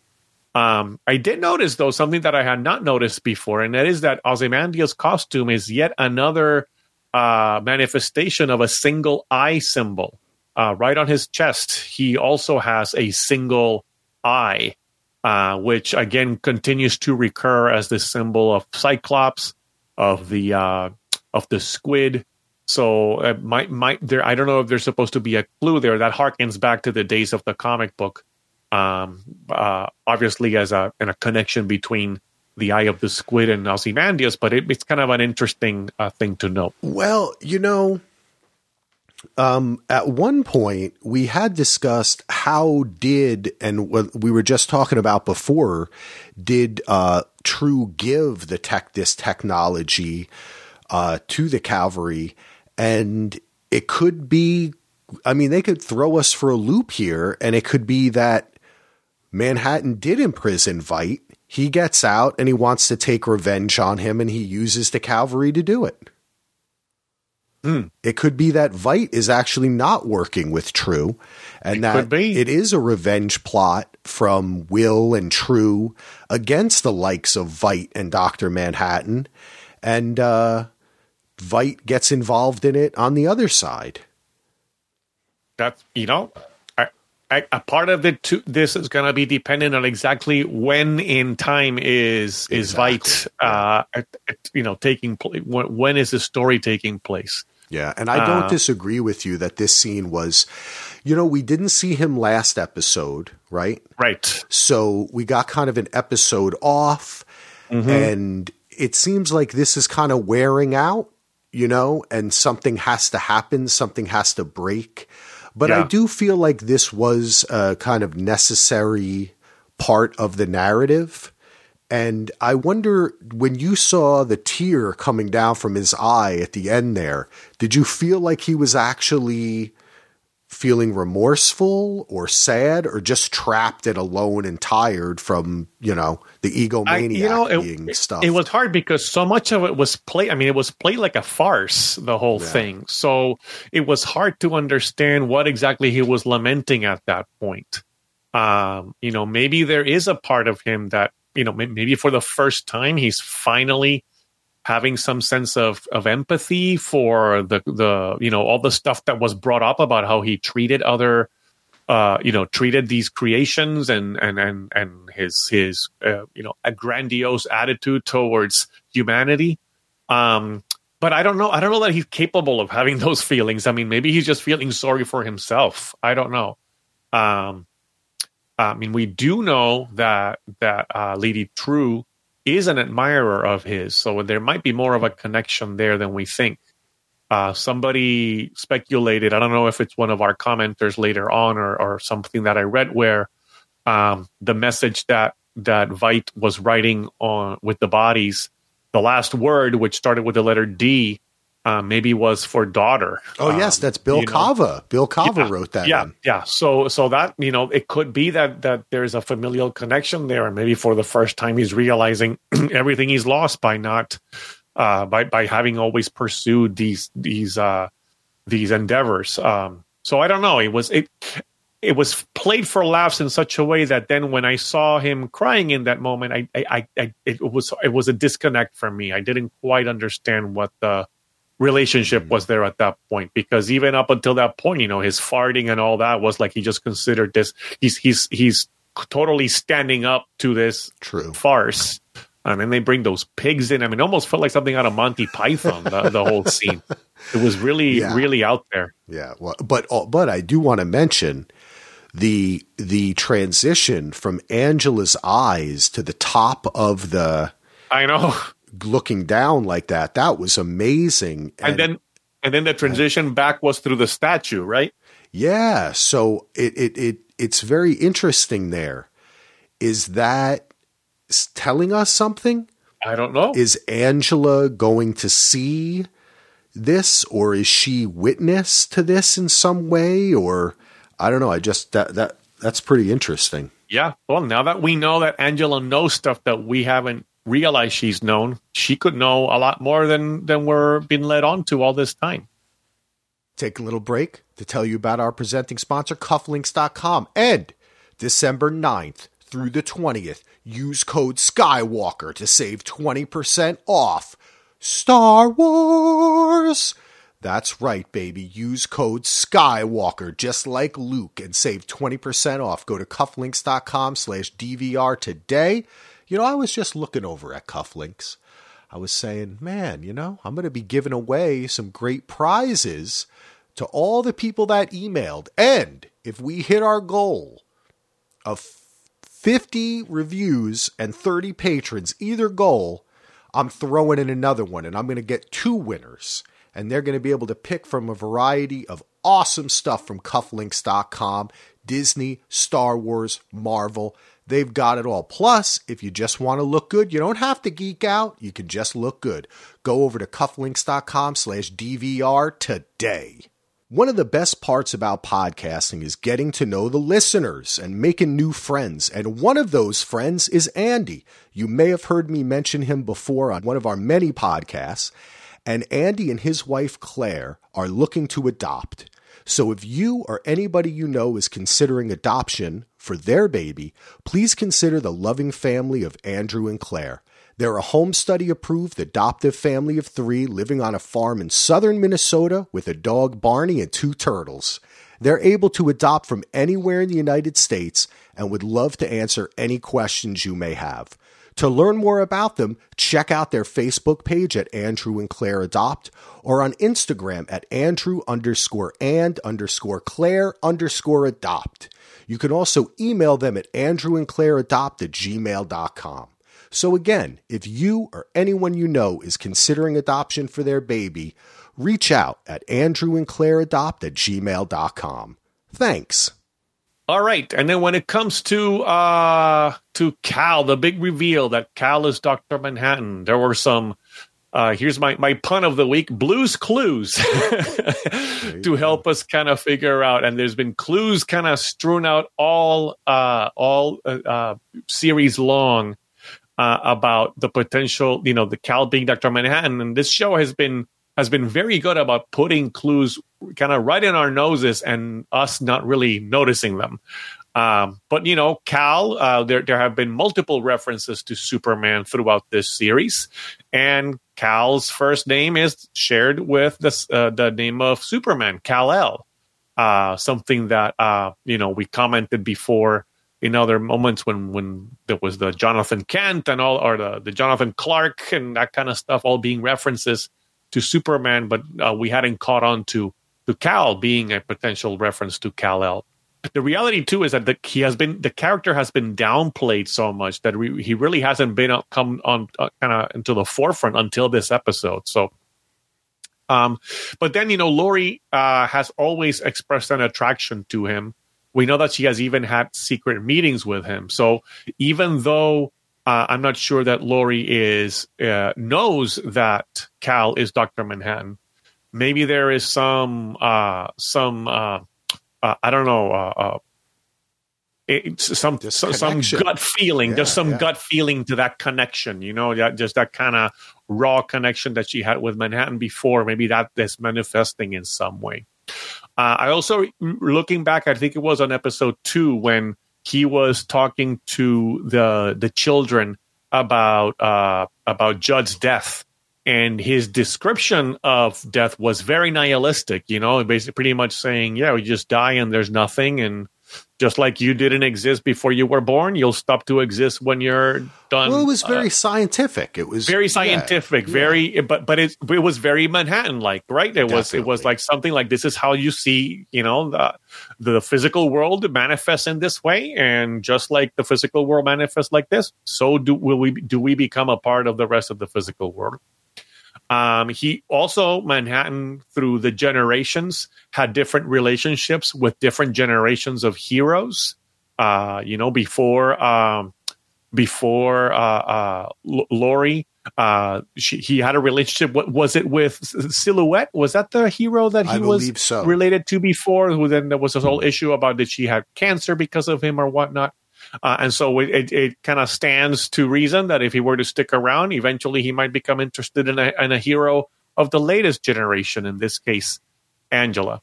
Um, I did notice though something that I had not noticed before, and that is that Ozymandias' costume is yet another uh, manifestation of a single eye symbol. Uh, right on his chest, he also has a single eye, uh, which again continues to recur as the symbol of Cyclops, of the uh, of the squid. So it might might there. I don't know if there's supposed to be a clue there that harkens back to the days of the comic book um, uh, obviously as a, in a connection between the eye of the squid and Ozymandias, but it, it's kind of an interesting uh, thing to note. Well, you know, um, at one point we had discussed how did and what we were just talking about before did uh, Trieu give the tech this technology uh, to the cavalry, and it could be. I mean, they could throw us for a loop here, and it could be that Manhattan did imprison Veidt. He gets out and he wants to take revenge on him, and he uses the cavalry to do it. Mm. It could be that Veidt is actually not working with Trieu, and it that it is a revenge plot from Will and Trieu against the likes of Veidt and Doctor Manhattan, and uh, Veidt gets involved in it on the other side. That's you know a, a part of it to this is going to be dependent on exactly when in time is is exactly. Veidt, uh, you know, taking place. When, when is the story taking place? Yeah, and I don't uh, disagree with you that this scene was, you know, we didn't see him last episode, right? Right. So we got kind of an episode off, mm-hmm. and it seems like this is kind of wearing out, you know, and something has to happen, something has to break. But yeah. I do feel like this was a kind of necessary part of the narrative. And I wonder when you saw the tear coming down from his eye at the end there, did you feel like he was actually feeling remorseful or sad or just trapped and alone and tired from, you know, the egomaniac I, you know, it, being stuff? It was hard because so much of it was played. I mean, it was played like a farce, the whole yeah. thing. So it was hard to understand what exactly he was lamenting at that point. Um, you know, maybe there is a part of him that, you know, maybe for the first time he's finally having some sense of of empathy for the the you know all the stuff that was brought up about how he treated other uh, you know treated these creations and and and and his his uh, you know a grandiose attitude towards humanity. Um but i don't know i don't know that he's capable of having those feelings. I mean maybe he's just feeling sorry for himself. I don't know. Um i mean we do know that that uh Lady Trieu is an admirer of his, so there might be more of a connection there than we think. uh, somebody speculated. I don't know if it's one of our commenters later on or, or something that I read where um, the message that that Veidt was writing on with the bodies, the last word, which started with the letter D, uh, maybe was for daughter. Oh yes, Um, that's Bill you know? Kava. Bill Kava Yeah, wrote that. yeah, one. yeah. So, so that you know, it could be that that there's a familial connection there, and maybe for the first time he's realizing everything he's lost by not uh, by by having always pursued these these uh, these endeavors. Um, so I don't know. It was it it was played for laughs in such a way that then when I saw him crying in that moment, I I, I, I it was it was a disconnect for me. I didn't quite understand what the relationship was there at that point because even up until that point you know his farting and all that was like he just considered this he's he's he's totally standing up to this True. farce. And then they bring those pigs in. I mean it almost felt like something out of monty python the, the whole scene. It was really Yeah. really out there. Yeah, well, but uh, but I do want to mention the the transition from Angela's eyes to the top of the i know looking down like that. That was amazing. and then and then the transition back was through the statue right yeah, so it it it it's very interesting. There is that telling us something. i don't know Is Angela going to see this, or is she witness to this in some way, or I don't know. I just that that that's pretty interesting. Yeah. Well, now that we know that Angela knows stuff that we haven't realized she's known, she could know a lot more than than we're being led on to all this time. Take a little break to tell you about our presenting sponsor, cufflinks.com. And December 9th through the 20th, use code SKYWALKER to save 20% off Star Wars. That's right, baby. Use code SKYWALKER, just like Luke, and save 20% off. Go to cufflinks.com slash DVR today. You know, I was just looking over at Cufflinks. I was saying, man, you know, I'm going to be giving away some great prizes to all the people that emailed. And if we hit our goal of 50 reviews and 30 patrons, either goal, I'm throwing in another one and I'm going to get two winners. And they're going to be able to pick from a variety of awesome stuff from cufflinks.com Disney, Star Wars, Marvel. They've got it all. Plus, if you just want to look good, you don't have to geek out. You can just look good. Go over to cufflinks.com slash DVR today. One of the best parts about podcasting is getting to know the listeners and making new friends. And one of those friends is Andy. You may have heard me mention him before on one of our many podcasts. And Andy and his wife Claire are looking to adopt. So if you or anybody you know is considering adoption for their baby, please consider the loving family of Andrew and Claire. They're a home study approved adoptive family of three living on a farm in southern Minnesota with a dog Barney and two turtles. They're able to adopt from anywhere in the United States and would love to answer any questions you may have. To learn more about them, check out their Facebook page at Andrew and Claire Adopt or on Instagram at Andrew underscore and underscore Claire underscore adopt. You can also email them at andrewandclaireadopt at gmail.com. So again, if you or anyone you know is considering adoption for their baby, reach out at andrewandclaireadopt at gmail.com. Thanks. All right, and then when it comes to uh to Cal, the big reveal that Cal is Doctor Manhattan, there were some. Uh, here's my my pun of the week: Blues Clues to help us kind of figure out. And there's been clues kind of strewn out all uh, all uh, uh, series long uh, about the potential, you know, the Cal being Doctor Manhattan, and this show has been has been very good about putting clues kind of right in our noses and us not really noticing them. Um, but you know, Cal, uh, there there have been multiple references to Superman throughout this series, and Cal's first name is shared with the uh, the name of Superman, Kal El. Uh, something that uh, you know we commented before in other moments when when there was the Jonathan Kent and all, or the the Jonathan Clark and that kind of stuff, all being references to Superman, but uh, we hadn't caught on to to Cal being a potential reference to Kal El. The reality too is that the, he has been the character has been downplayed so much that re, he really hasn't been come on uh, kind of into the forefront until this episode. So Um, but then, you know, Laurie uh, has always expressed an attraction to him. We know that she has even had secret meetings with him. So even though uh, I'm not sure that Laurie is uh, knows that Cal is Doctor Manhattan, maybe there is some uh, some uh, uh, I don't know uh, it's some some gut feeling, yeah, just some yeah. gut feeling to that connection. You know, that, just that kind of raw connection that she had with Manhattan before. Maybe that is manifesting in some way. Uh, I also looking back, I think it was on episode two when he was talking to the the children about uh, about Judd's death, and his description of death was very nihilistic. You know, basically pretty much saying, "Yeah, we just die and there's nothing," and just like you didn't exist before you were born, you'll stop to exist when you're done. Well, it was very uh, scientific. It was very scientific, yeah, very, yeah. but but it it was very Manhattan like, right? It Definitely. was it was like something like this is how you see, you know, the the physical world manifests in this way, and just like the physical world manifests like this, so do will we do we become a part of the rest of the physical world? Um, he also Manhattan through the generations had different relationships with different generations of heroes. Uh, you know, before um, before uh, uh, L- Laurie, uh, she, he had a relationship. What was it with Silhouette? Was that the hero that he was so. related to before? Who then there was this whole issue about did she have cancer because of him or whatnot? Uh, and so it, it, kind of stands to reason that if he were to stick around, eventually he might become interested in a, in a hero of the latest generation, in this case, Angela.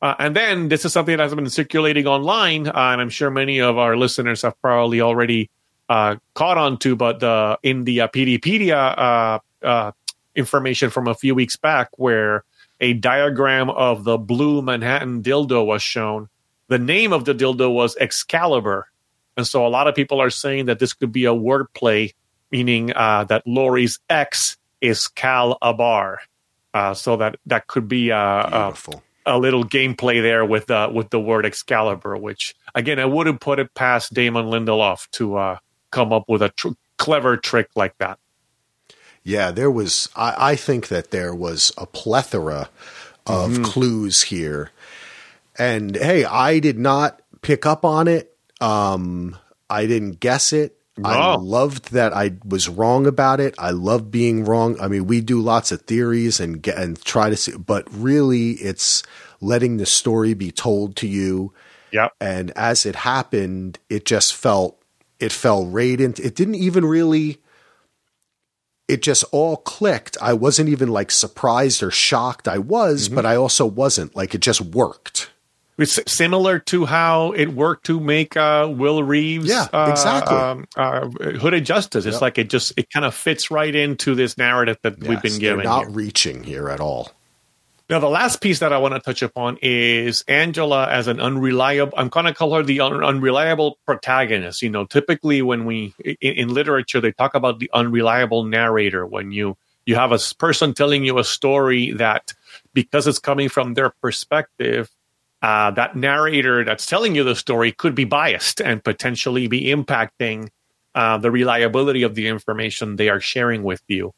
Uh, and then this is something that has been circulating online, uh, and I'm sure many of our listeners have probably already uh, caught on to, but uh, in the uh, Peteypedia information from a few weeks back, where a diagram of the blue Manhattan dildo was shown, the name of the dildo was Excalibur. And so a lot of people are saying that this could be a wordplay, meaning uh, that Laurie's ex is Cal Abar. Uh, so that that could be a, a, a, little gameplay there with uh, with the word Excalibur, which again I wouldn't put it past Damon Lindelof to uh, come up with a tr- clever trick like that. Yeah, there was. I, I think that there was a plethora of mm-hmm. clues here, and hey, I did not pick up on it um, I didn't guess it. No. I loved that I was wrong about it. I love being wrong. I mean, we do lots of theories and get and try to see, but really, it's letting the story be told to you. Yeah. And as it happened, it just felt it fell right into. It didn't even really. It just all clicked. I wasn't even like surprised or shocked. I was, mm-hmm. but I also wasn't. Like it just worked. It's similar to how it worked to make uh, Will Reeves, yeah, exactly, uh, um, uh, Hooded Justice. It's yep. like it just it kind of fits right into this narrative that yes, we've been given. not here. reaching here at all. Now, the last piece that I want to touch upon is Angela as an unreliable. I'm going to call her the un- unreliable protagonist. You know, typically when we in, in literature they talk about the unreliable narrator when you you have a person telling you a story that because it's coming from their perspective uh, that narrator that's telling you the story could be biased and potentially be impacting uh, the reliability of the information they are sharing with you.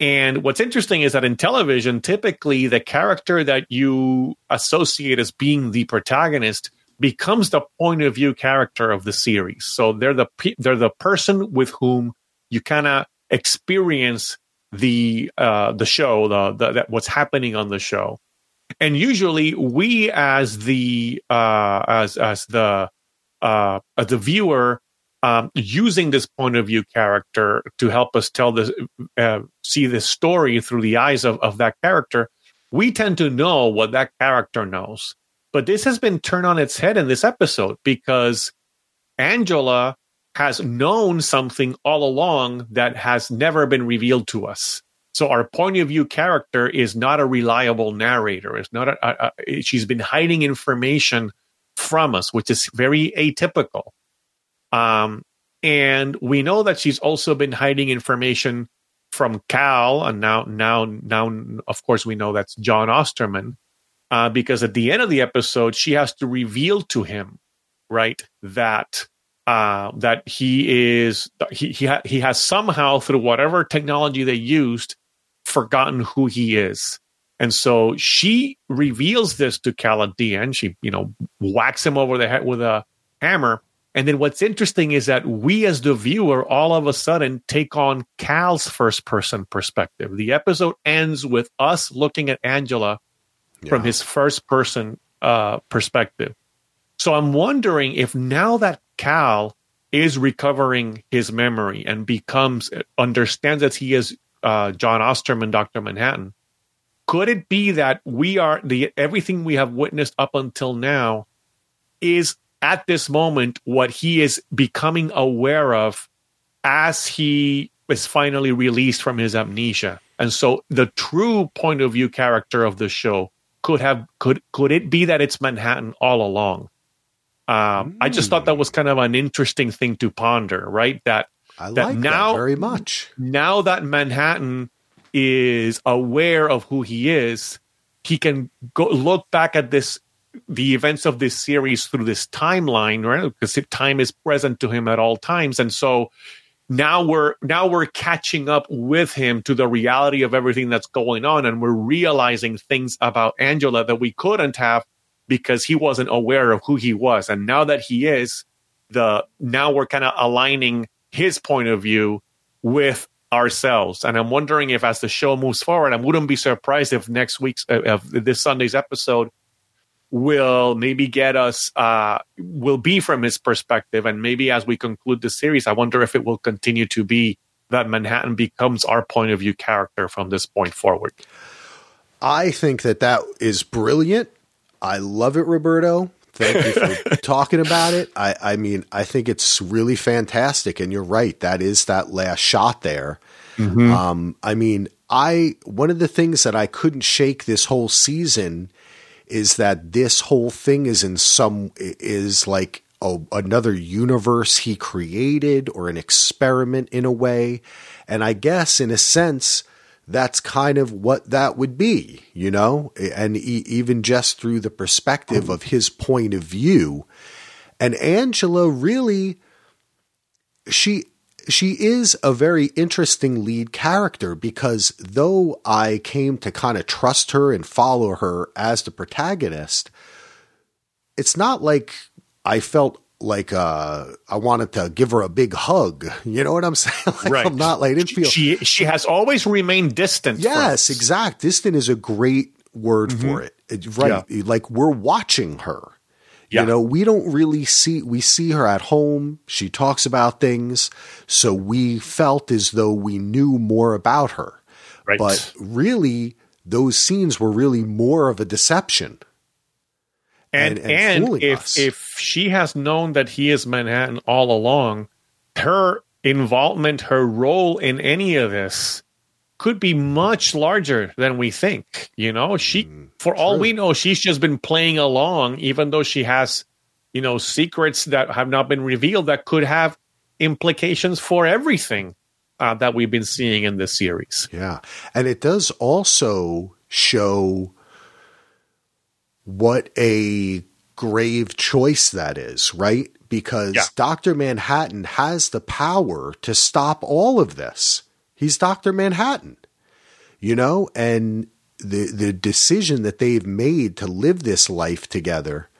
And what's interesting is that in television, typically the character that you associate as being the protagonist becomes the point of view character of the series. So they're the they're the person with whom you kind of experience the uh, the show, the, the that what's happening on the show and usually we as the uh, as as the uh, as the viewer um, using this point of view character to help us tell this uh, see this story through the eyes of, of that character we tend to know what that character knows. But this has been turned on its head in this episode because angela has known something all along that has never been revealed to us so our point of view character is not a reliable narrator. It's not a, a, a, she's been hiding information from us, which is very atypical. Um, and we know that she's also been hiding information from Cal, and now, now, now, of course, we know that's John Osterman, uh, because at the end of the episode, she has to reveal to him, right, that uh, that he is he he, ha- he has somehow through whatever technology they used forgotten who he is. And so she reveals this to Cal at the end. She, you know, whacks him over the head with a hammer. And then what's interesting is that we, as the viewer, all of a sudden take on Cal's first person perspective. The episode ends with us looking at Angela yeah. from his first person uh, perspective. So I'm wondering if now that Cal is recovering his memory and becomes understands that he is uh, John Osterman, Doctor Manhattan, could it be that we are the everything we have witnessed up until now is at this moment what he is becoming aware of as he is finally released from his amnesia? And so the true point of view character of the show could have could could it be that it's manhattan all along um, mm. i just thought that was kind of an interesting thing to ponder right that I that like now that very much now that manhattan is aware of who he is, he can go look back at this the events of this series through this timeline, right? Because time is present to him at all times, and so now we're now we're catching up with him to the reality of everything that's going on, and we're realizing things about Angela that we couldn't have because he wasn't aware of who he was, and now that he is, the now we're kind of aligning his point of view with ourselves. And I'm wondering if, as the show moves forward, I wouldn't be surprised if next week's, uh, if this Sunday's episode will maybe get us, uh, will be from his perspective. And maybe as we conclude the series, I wonder if it will continue to be that Manhattan becomes our point of view character from this point forward. I think that that is brilliant. I love it, Roberto. Thank you for talking about it. I, I mean, I think it's really fantastic, and you're right. That is that last shot there. Mm-hmm. Um, I mean, I one of the things that I couldn't shake this whole season is that this whole thing is in some is like a, another universe he created or an experiment in a way, and I guess in a sense that's kind of what that would be, you know, and e- even just through the perspective of his point of view. And Angela really, she she is a very interesting lead character because though I came to kind of trust her and follow her as the protagonist, it's not like I felt like uh I wanted to give her a big hug. You know what I'm saying? like right. I'm not like I didn't feel she she has always remained distant. Yes, exact. Distant is a great word mm-hmm. for it. Right. Yeah. Like we're watching her. Yeah. You know, we don't really see we see her at home. She talks about things, so we felt as though we knew more about her. Right. But really those scenes were really more of a deception and and, and, and if us. if she has known that he is Manhattan all along, her involvement, her role in any of this could be much larger than we think. You know, she mm, for true. all we know, she's just been playing along, even though she has, you know, secrets that have not been revealed that could have implications for everything uh, that we've been seeing in this series. Yeah, and it does also show what a grave choice that is, right? Because yeah. Dr. Manhattan has the power to stop all of this. He's Dr. Manhattan, you know, and the the decision that they've made to live this life together.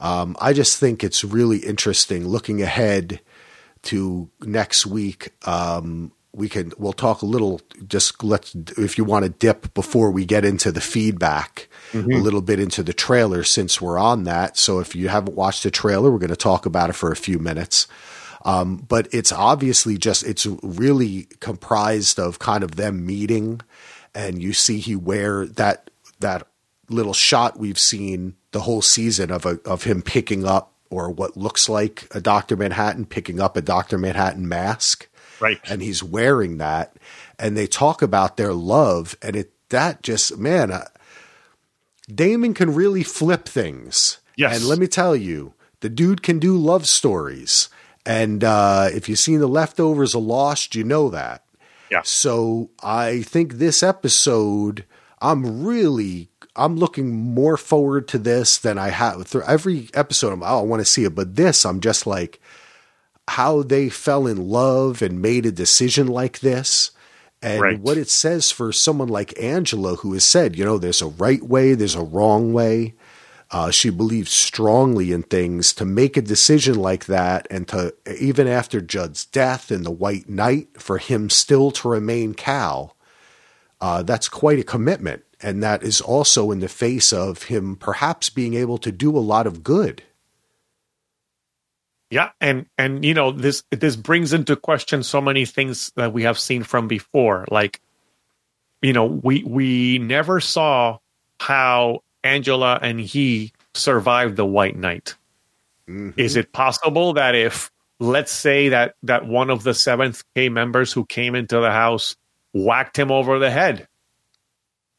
Um, I just think it's really interesting looking ahead to next week. Um, we can we'll talk a little just let's if you want to dip before we get into the feedback mm-hmm. a little bit into the trailer since we're on that so if you haven't watched the trailer we're going to talk about it for a few minutes um, but it's obviously just it's really comprised of kind of them meeting and you see he wear that that little shot we've seen the whole season of a, of him picking up or what looks like a Dr. Manhattan picking up a Dr. Manhattan mask Right. And he's wearing that. And they talk about their love. And it, that just, man, uh, Damon can really flip things. Yes. And let me tell you, the dude can do love stories. And uh, if you've seen The Leftovers of Lost, you know that. Yeah. So I think this episode, I'm really I'm looking more forward to this than I have through every episode. I'm, oh, I want to see it, but this, I'm just like, how they fell in love and made a decision like this And Right. what it says for someone like Angela, who has said, you know, there's a right way, there's a wrong way. Uh, she believes strongly in things to make a decision like that, and to even after Judd's death and the White Night, for him still to remain Cal. Uh, that's quite a commitment, and that is also in the face of him perhaps being able to do a lot of good. Yeah, and and you know this this brings into question so many things that we have seen from before. Like, you know, we we never saw how Angela and he survived the White Night. Mm-hmm. Is it possible that if let's say that that one of the seventh K members who came into the house whacked him over the head,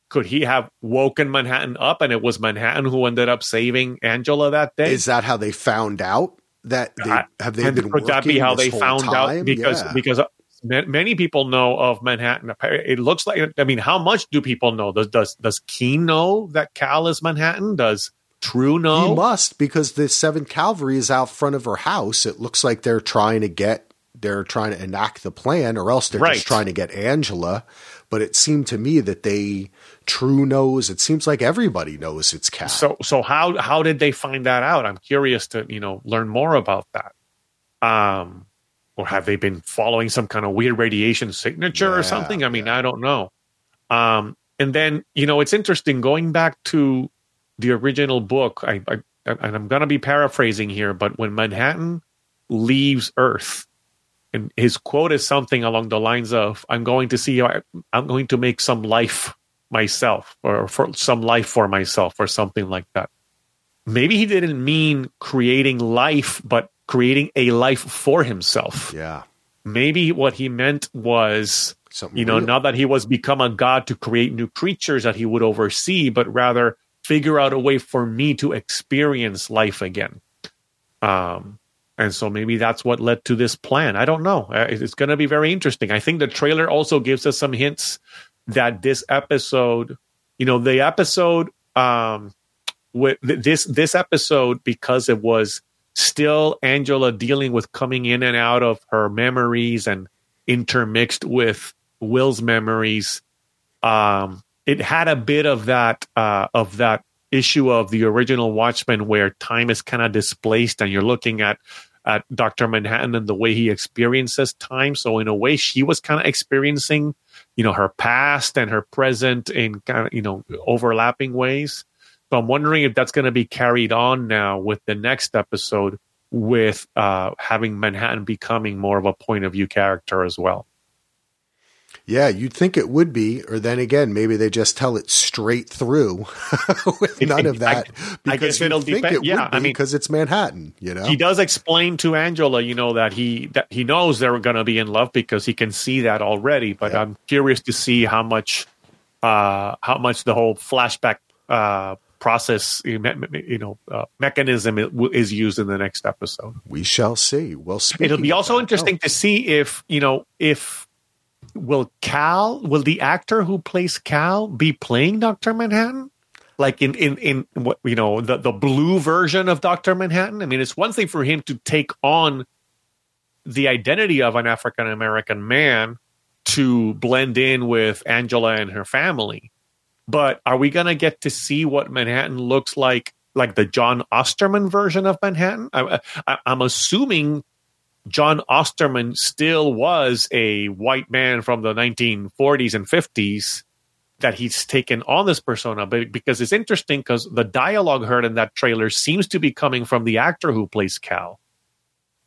could he have woken Manhattan up and it was Manhattan who ended up saving Angela that day? Is that how they found out that they have they and been could that be how they found time? out because Yeah. because many people know of Manhattan. It looks like I mean, how much do people know? Does does does Keene know that Cal is Manhattan? Does Trieu know? He must because the Seventh Cavalry is out front of her house. It looks like they're trying to get they're trying to enact the plan, or else they're Right. just trying to get Angela. But it seemed to me that they Trieu knows. It seems like everybody knows it's Cal. So so how how did they find that out? I'm curious to you know learn more about that. Um, or have they been following some kind of weird radiation signature Yeah, or something? I mean, I don't know. Um, and then you know it's interesting going back to the original book. I, I and I'm going to be paraphrasing here, but when Manhattan leaves Earth, and his quote is something along the lines of, "I'm going to see. I'm going to make some life myself, or for some life for myself, or something like that." Maybe he didn't mean creating life, but creating a life for himself. yeah, Maybe what he meant was something you know, real. not that he was become a god to create new creatures that he would oversee, but rather figure out a way for me to experience life again. Um, and so maybe that's what led to this plan. I don't know. Uh, It's going to be very interesting. I think the trailer also gives us some hints that this episode, you know, the episode, um, with this this episode because it was still Angela dealing with coming in and out of her memories and intermixed with Will's memories. Um, it had a bit of that uh, of that issue of the original Watchmen, where time is kind of displaced, and you're looking at at Doctor Manhattan and the way he experiences time. So in a way, she was kind of experiencing, you know, her past and her present in kind of you know overlapping ways. So I'm wondering if that's going to be carried on now with the next episode, with uh, having Manhattan becoming more of a point of view character as well. Yeah, you'd think it would be, or then again, maybe they just tell it straight through with It- none of that. I because guess you'd it'll think depend- It yeah, I mean- because it's Manhattan. You know, he does explain to Angela, you know, that he that he knows they're going to be in love because he can see that already. But Yeah. I'm curious to see how much, uh, how much the whole flashback uh, process, you me- me- you know, uh, mechanism is used in the next episode. we shall see. Well, It'll be also that- interesting to see if you know if will Cal will the actor who plays Cal be playing Doctor Manhattan, like in in in what you know the the blue version of Doctor Manhattan. I mean, it's one thing for him to take on the identity of an African American man to blend in with Angela and her family. But are we going to get to see what Manhattan looks like, like the John Osterman version of Manhattan? I, I, I'm assuming John Osterman still was a white man from the 1940s and 50s that he's taken on this persona. But because it's interesting because the dialogue heard in that trailer seems to be coming from the actor who plays Cal.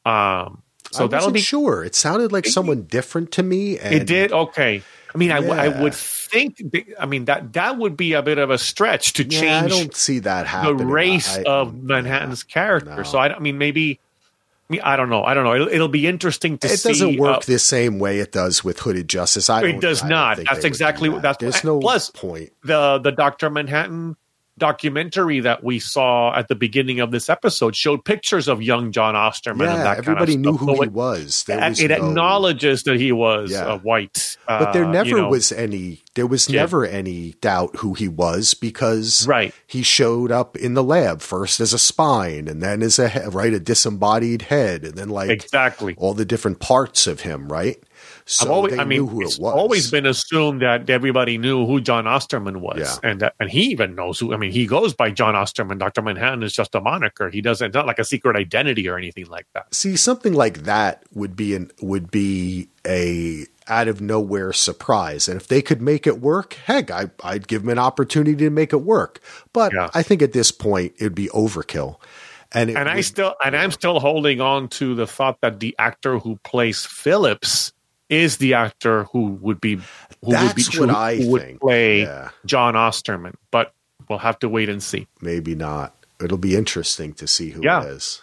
Um, so I that'll be sure. It sounded like someone different to me. And it did okay. I mean, I Yeah. would think. I mean that that would be a bit of a stretch to Yeah, I don't see that happening. the race I- of Manhattan's character. no. So I, I mean, maybe. I don't know. I don't know. It'll, it'll be interesting to It see. It doesn't work uh, the same way it does with Hooded Justice. I It does I don't That's do exactly that. what- that's- There's no plus- point. the the Doctor Manhattan documentary that we saw at the beginning of this episode showed pictures of young John Osterman and Yeah, everybody kind of knew who So he it- was. There was it no- acknowledges that he was Yeah. uh, white, but there uh, never you know. was any. There was Yeah. never any doubt who he was because Right. he showed up in the lab first as a spine and then as a right a disembodied head and then like exactly. all the different parts of him, right? So I've always, I mean, it's it always been assumed that everybody knew who John Osterman was, Yeah. and that, and he even knows who. I mean, he goes by John Osterman. Doctor Manhattan is just a moniker. He doesn't not like a secret identity or anything like that. See, something like that would be an would be a out of nowhere surprise. And if they could make it work, heck, I, I'd give them an opportunity to make it work. But Yeah. I think at this point it'd be overkill. And it And I still and I'm still holding on to the thought that the actor who plays Phillips is the actor who would be who would be That's what who, I who would think. play Yeah. John Osterman. But we'll have to wait and see. maybe not. It'll be interesting to see who Yeah. it is.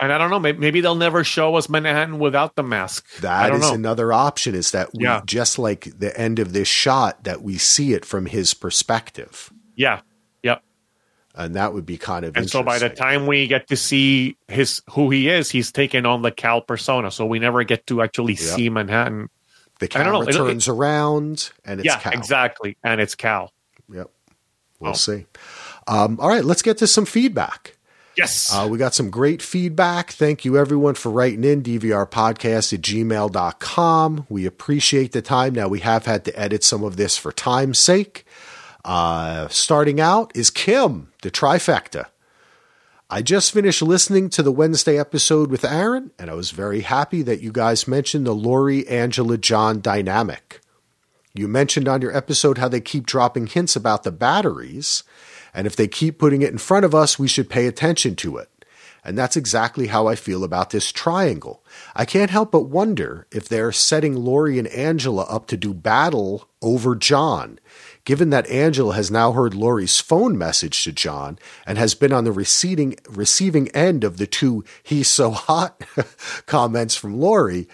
And I don't know. Maybe, maybe they'll never show us Manhattan without the mask. That is know. another option. Is that we Yeah. just like the end of this shot that we see it from his perspective, yeah. And that would be kind of And so by the time we get to see his who he is, he's taken on the Cal persona. So we never get to actually Yep. see Manhattan. the know. camera It'll- turns around and it's yeah, Cal. exactly. And it's Cal. Yep. We'll Oh. see. Um, all right, let's get to some feedback. Yes. Uh, we got some great feedback. Thank you, everyone, for writing in dvrpodcast at gmail.com. We appreciate the time. Now, we have had to edit some of this for time's sake. Uh, starting out is Kim, the trifecta. I just finished listening to the Wednesday episode with Aaron, and I was very happy that you guys mentioned the Laurie Angela John dynamic. You mentioned on your episode how they keep dropping hints about the batteries, and if they keep putting it in front of us, we should pay attention to it. And that's exactly how I feel about this triangle. I can't help but wonder if they're setting Laurie and Angela up to do battle over John, given that Angela has now heard Laurie's phone message to John and has been on the receiving, receiving end of the two he's so hot comments from Laurie.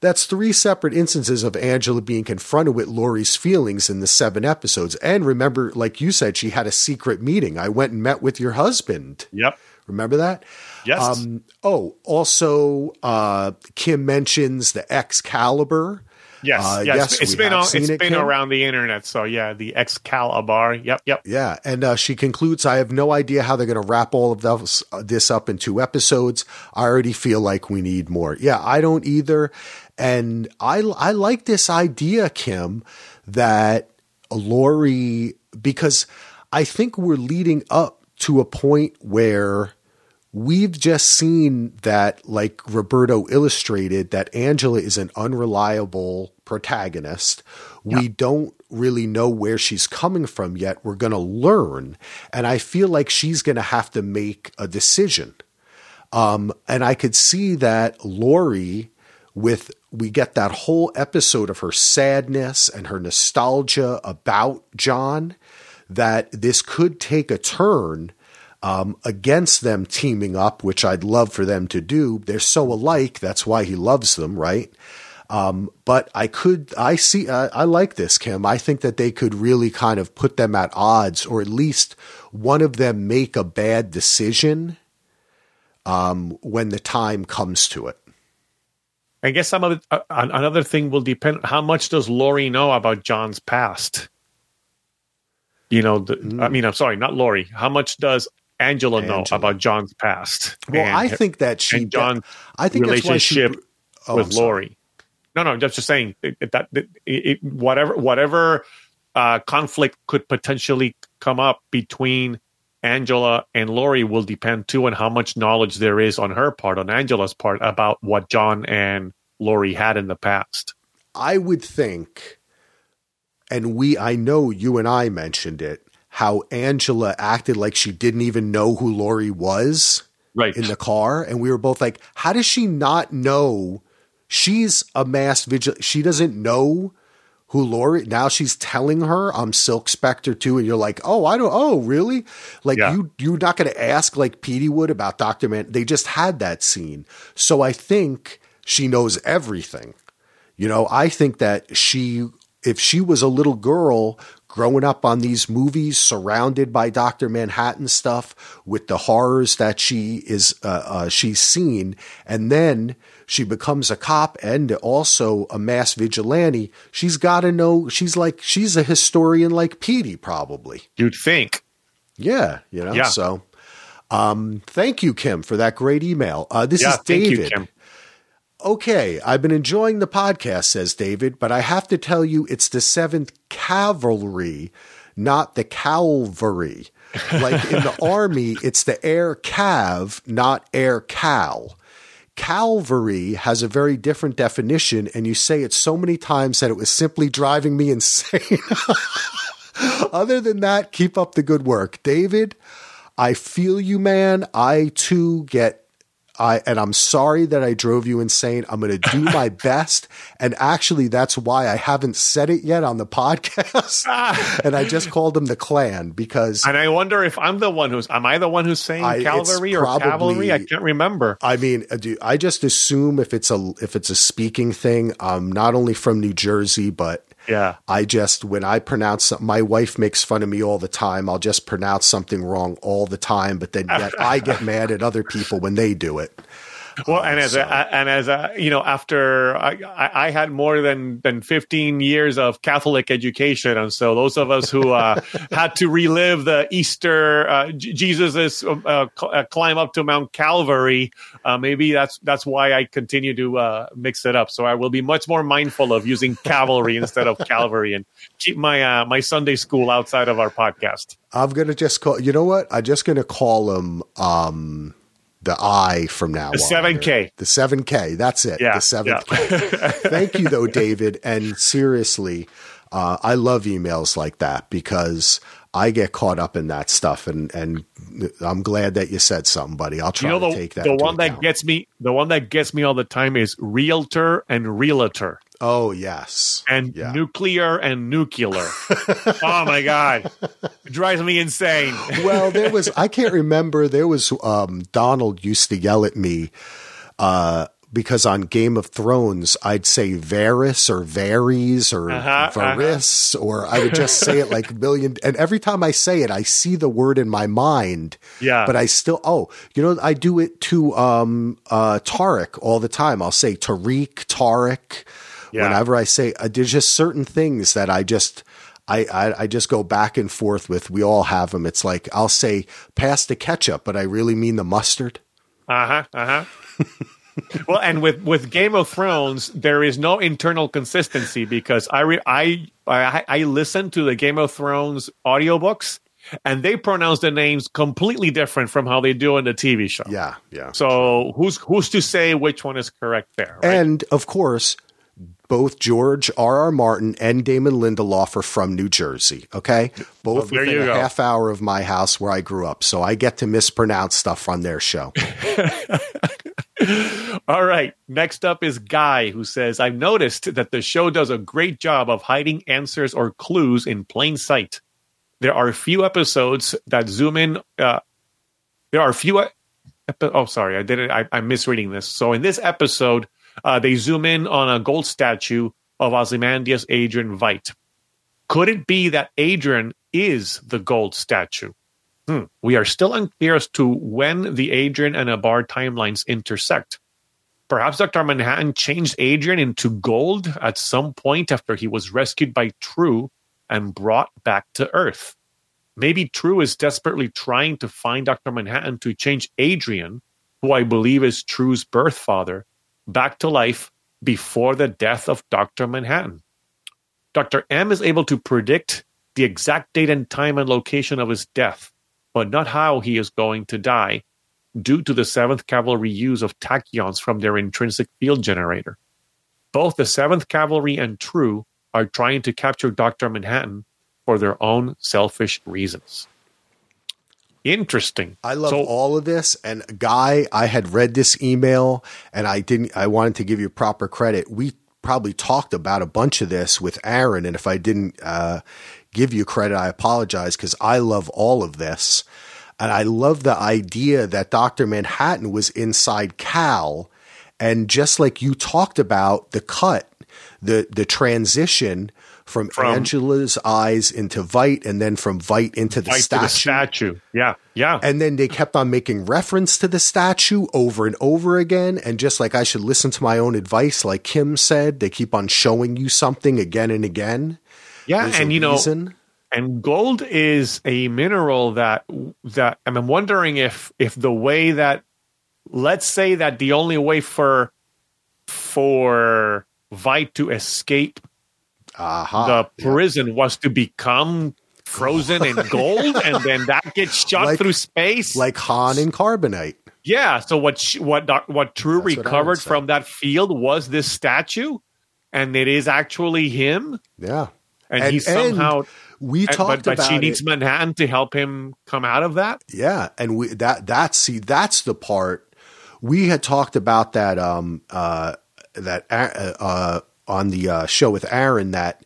That's three separate instances of Angela being confronted with Laurie's feelings in the seven episodes. And remember, like you said, she had a secret meeting. I went and met with your husband. yep. Remember that? Yes. Um, oh, also, uh, Kim mentions the Excalibur. Yes. uh, yes. yes, it's been on, it's it, been Kim. around the internet. So yeah, the Excalibur. Yep. Yep. Yeah, and uh, she concludes, "I have no idea how they're going to wrap all of those, uh, this up in two episodes. I already feel like we need more." Yeah, I don't either, and I I like this idea, Kim, that Laurie because I think we're leading up to a point where we've just seen that, like Roberto illustrated, that Angela is an unreliable protagonist. We don't really know where she's coming from yet. We're going to learn. And I feel like she's going to have to make a decision. Um, and I could see that Laurie, with we get that whole episode of her sadness and her nostalgia about John, that this could take a turn um, against them teaming up, which I'd love for them to do. They're so alike. That's why he loves them, right? Um, but I could, I see, uh, I like this, Kim. I think that they could really kind of put them at odds, or at least one of them make a bad decision um, when the time comes to it. I guess some of it, uh, another thing will depend. How much does Laurie know about John's past? You know, the, Mm. I mean, I'm sorry, not Laurie. How much does Angela, know Angela. about John's past? Well, And I think that she, and John's I think why she, oh, with I'm. Laurie. No, no, just just saying that it, it, whatever whatever uh, conflict could potentially come up between Angela and Laurie will depend too on how much knowledge there is on her part, on Angela's part, about what John and Laurie had in the past. I would think, and we, I know you and I mentioned it, how Angela acted like she didn't even know who Laurie was Right. in the car. And we were both like, how does she not know? She's a masked vigil. She doesn't know who Laurie. Now she's telling her I'm Silk Spectre too. And you're like, oh, I don't, oh, really? Like Yeah. you, you're not going to ask like Petey would about Dr. Man. They just had that scene. So I think she knows everything. You know, I think that she, if she was a little girl growing up on these movies, surrounded by Doctor Manhattan stuff, with the horrors that she is, uh, uh, she's seen, and then she becomes a cop and also a mass vigilante. She's got to know. She's like she's a historian, like Petey, probably. You'd think. Yeah, you know. Yeah. So, um, thank you, Kim, for that great email. Uh, this Yeah, is thank David. you, Kim. Okay, I've been enjoying the podcast, says David, but I have to tell you it's the 7th Cavalry, not the Calvary. Like in the Army, it's the Air Cav, not Air Cal. Calvary has a very different definition, and you say it so many times that it was simply driving me insane. Other than that, keep up the good work. David, I feel you, man. I too get I and I'm sorry that I drove you insane. I'm going to do my best, and actually, that's why I haven't said it yet on the podcast. and I just called them the Clan because. And I wonder if I'm the one who's. Am I the one who's saying I- cavalry or probably- cavalry? I can't remember. I mean, uh, do I just assume if it's a if it's a speaking thing, I'm not only from New Jersey, but Yeah. I just when I pronounce something, my wife makes fun of me all the time. I'll just pronounce something wrong all the time, but then yet I get mad at other people when they do it. Well, and as so- a, and as a, you know, after I, I had more than than 15 years of Catholic education, and so those of us who uh, had to relive the Easter uh, Jesus's uh, cl- uh, climb up to Mount Calvary, uh, maybe that's that's why I continue to uh, mix it up. So I will be much more mindful of using cavalry instead of Calvary, and keep my uh, my Sunday school outside of our podcast. I'm gonna just call. You know what? I'm just gonna call them um, the I from now on. The 7K. The seven K. That's it. Yeah, the seven yeah. K. Thank you, though, David. And seriously, uh, I love emails like that because I get caught up in that stuff, and and I'm glad that you said something, buddy. I'll try You know to the, take that. the one that gets me the one that gets me all the time is realtor and realtor. Oh yes, and Yeah. nuclear and nuclear. oh my god, it drives me insane. well, there was I can't remember. There was um, Donald used to yell at me uh, because on Game of Thrones I'd say Varys or Varys or Uh-huh, Varys, or I would just say it like a million. And every time I say it, I see the word in my mind. Yeah. but I still oh, you know, I do it to um, uh, Tarek all the time. I'll say Tariq, Tarek. Yeah. Whenever I say, uh, there's just certain things that I just. I, I, I just go back and forth with. We all have them. It's like I'll say pass the ketchup, but I really mean the mustard. Uh huh. Uh huh. well, and with with Game of Thrones, there is no internal consistency because I re- I I I listen to the Game of Thrones audiobooks and they pronounce the names completely different from how they do in the TV show. Yeah, yeah. So who's who's to say which one is correct there? Right? And of course, both George R. R. Martin and Damon Lindelof are from New Jersey. Okay, both there within you a go. half hour of my house where I grew up, so I get to mispronounce stuff on their show. All right. Next up is Guy, who says, I've noticed that the show does a great job of hiding answers or clues in plain sight. There are a few episodes that zoom in. Uh, there are a few. Epi- oh, sorry. I did it. I, I'm misreading this. So in this episode, uh, they zoom in on a gold statue of Ozymandias Adrian Veidt. Could it be that Adrian is the gold statue? Hmm. We are still unclear as to when the Adrian and Abar timelines intersect. Perhaps Dr. Manhattan changed Adrian into gold at some point after he was rescued by Trieu and brought back to Earth. Maybe Trieu is desperately trying to find Dr. Manhattan to change Adrian, who I believe is Trieu's birth father, back to life before the death of Dr. Manhattan. Dr. M is able to predict the exact date and time and location of his death, but not how he is going to die, due to the 7th Cavalry use of tachyons from their intrinsic field generator. Both the 7th Cavalry and Trieu are trying to capture Dr. Manhattan for their own selfish reasons. Interesting. I love So- all of this. And Guy, I had read this email and I didn't, I wanted to give you proper credit. We probably talked about a bunch of this with Aaron. And if I didn't uh, give you credit, I apologize because I love all of this. And I love the idea that Dr. Manhattan was inside Cal. And just like you talked about the cut, the, the transition from, From- Angela's eyes into Veidt and then from Veidt into the to statue. the statue. Yeah, yeah. And then they kept on making reference to the statue over and over again. And just like I should listen to my own advice, like Kim said, they keep on showing you something again and again. yeah, There's and you know, and gold is a mineral that that and I'm wondering if if the way that let's say that the only way for for Veidt to escape Aha. the prison was to become frozen in gold, and then that gets shot Like- through space. like Han in Carbonite. yeah. So what? What? What Trieu That's recovered say. from that field was this statue, and it is actually him, Yeah. and, And- he somehow. We talked but, but about she it. needs Manhattan to help him come out of that. Yeah, and we that that's see that's the part we had talked about that um uh that uh, uh on the uh, show with Aaron that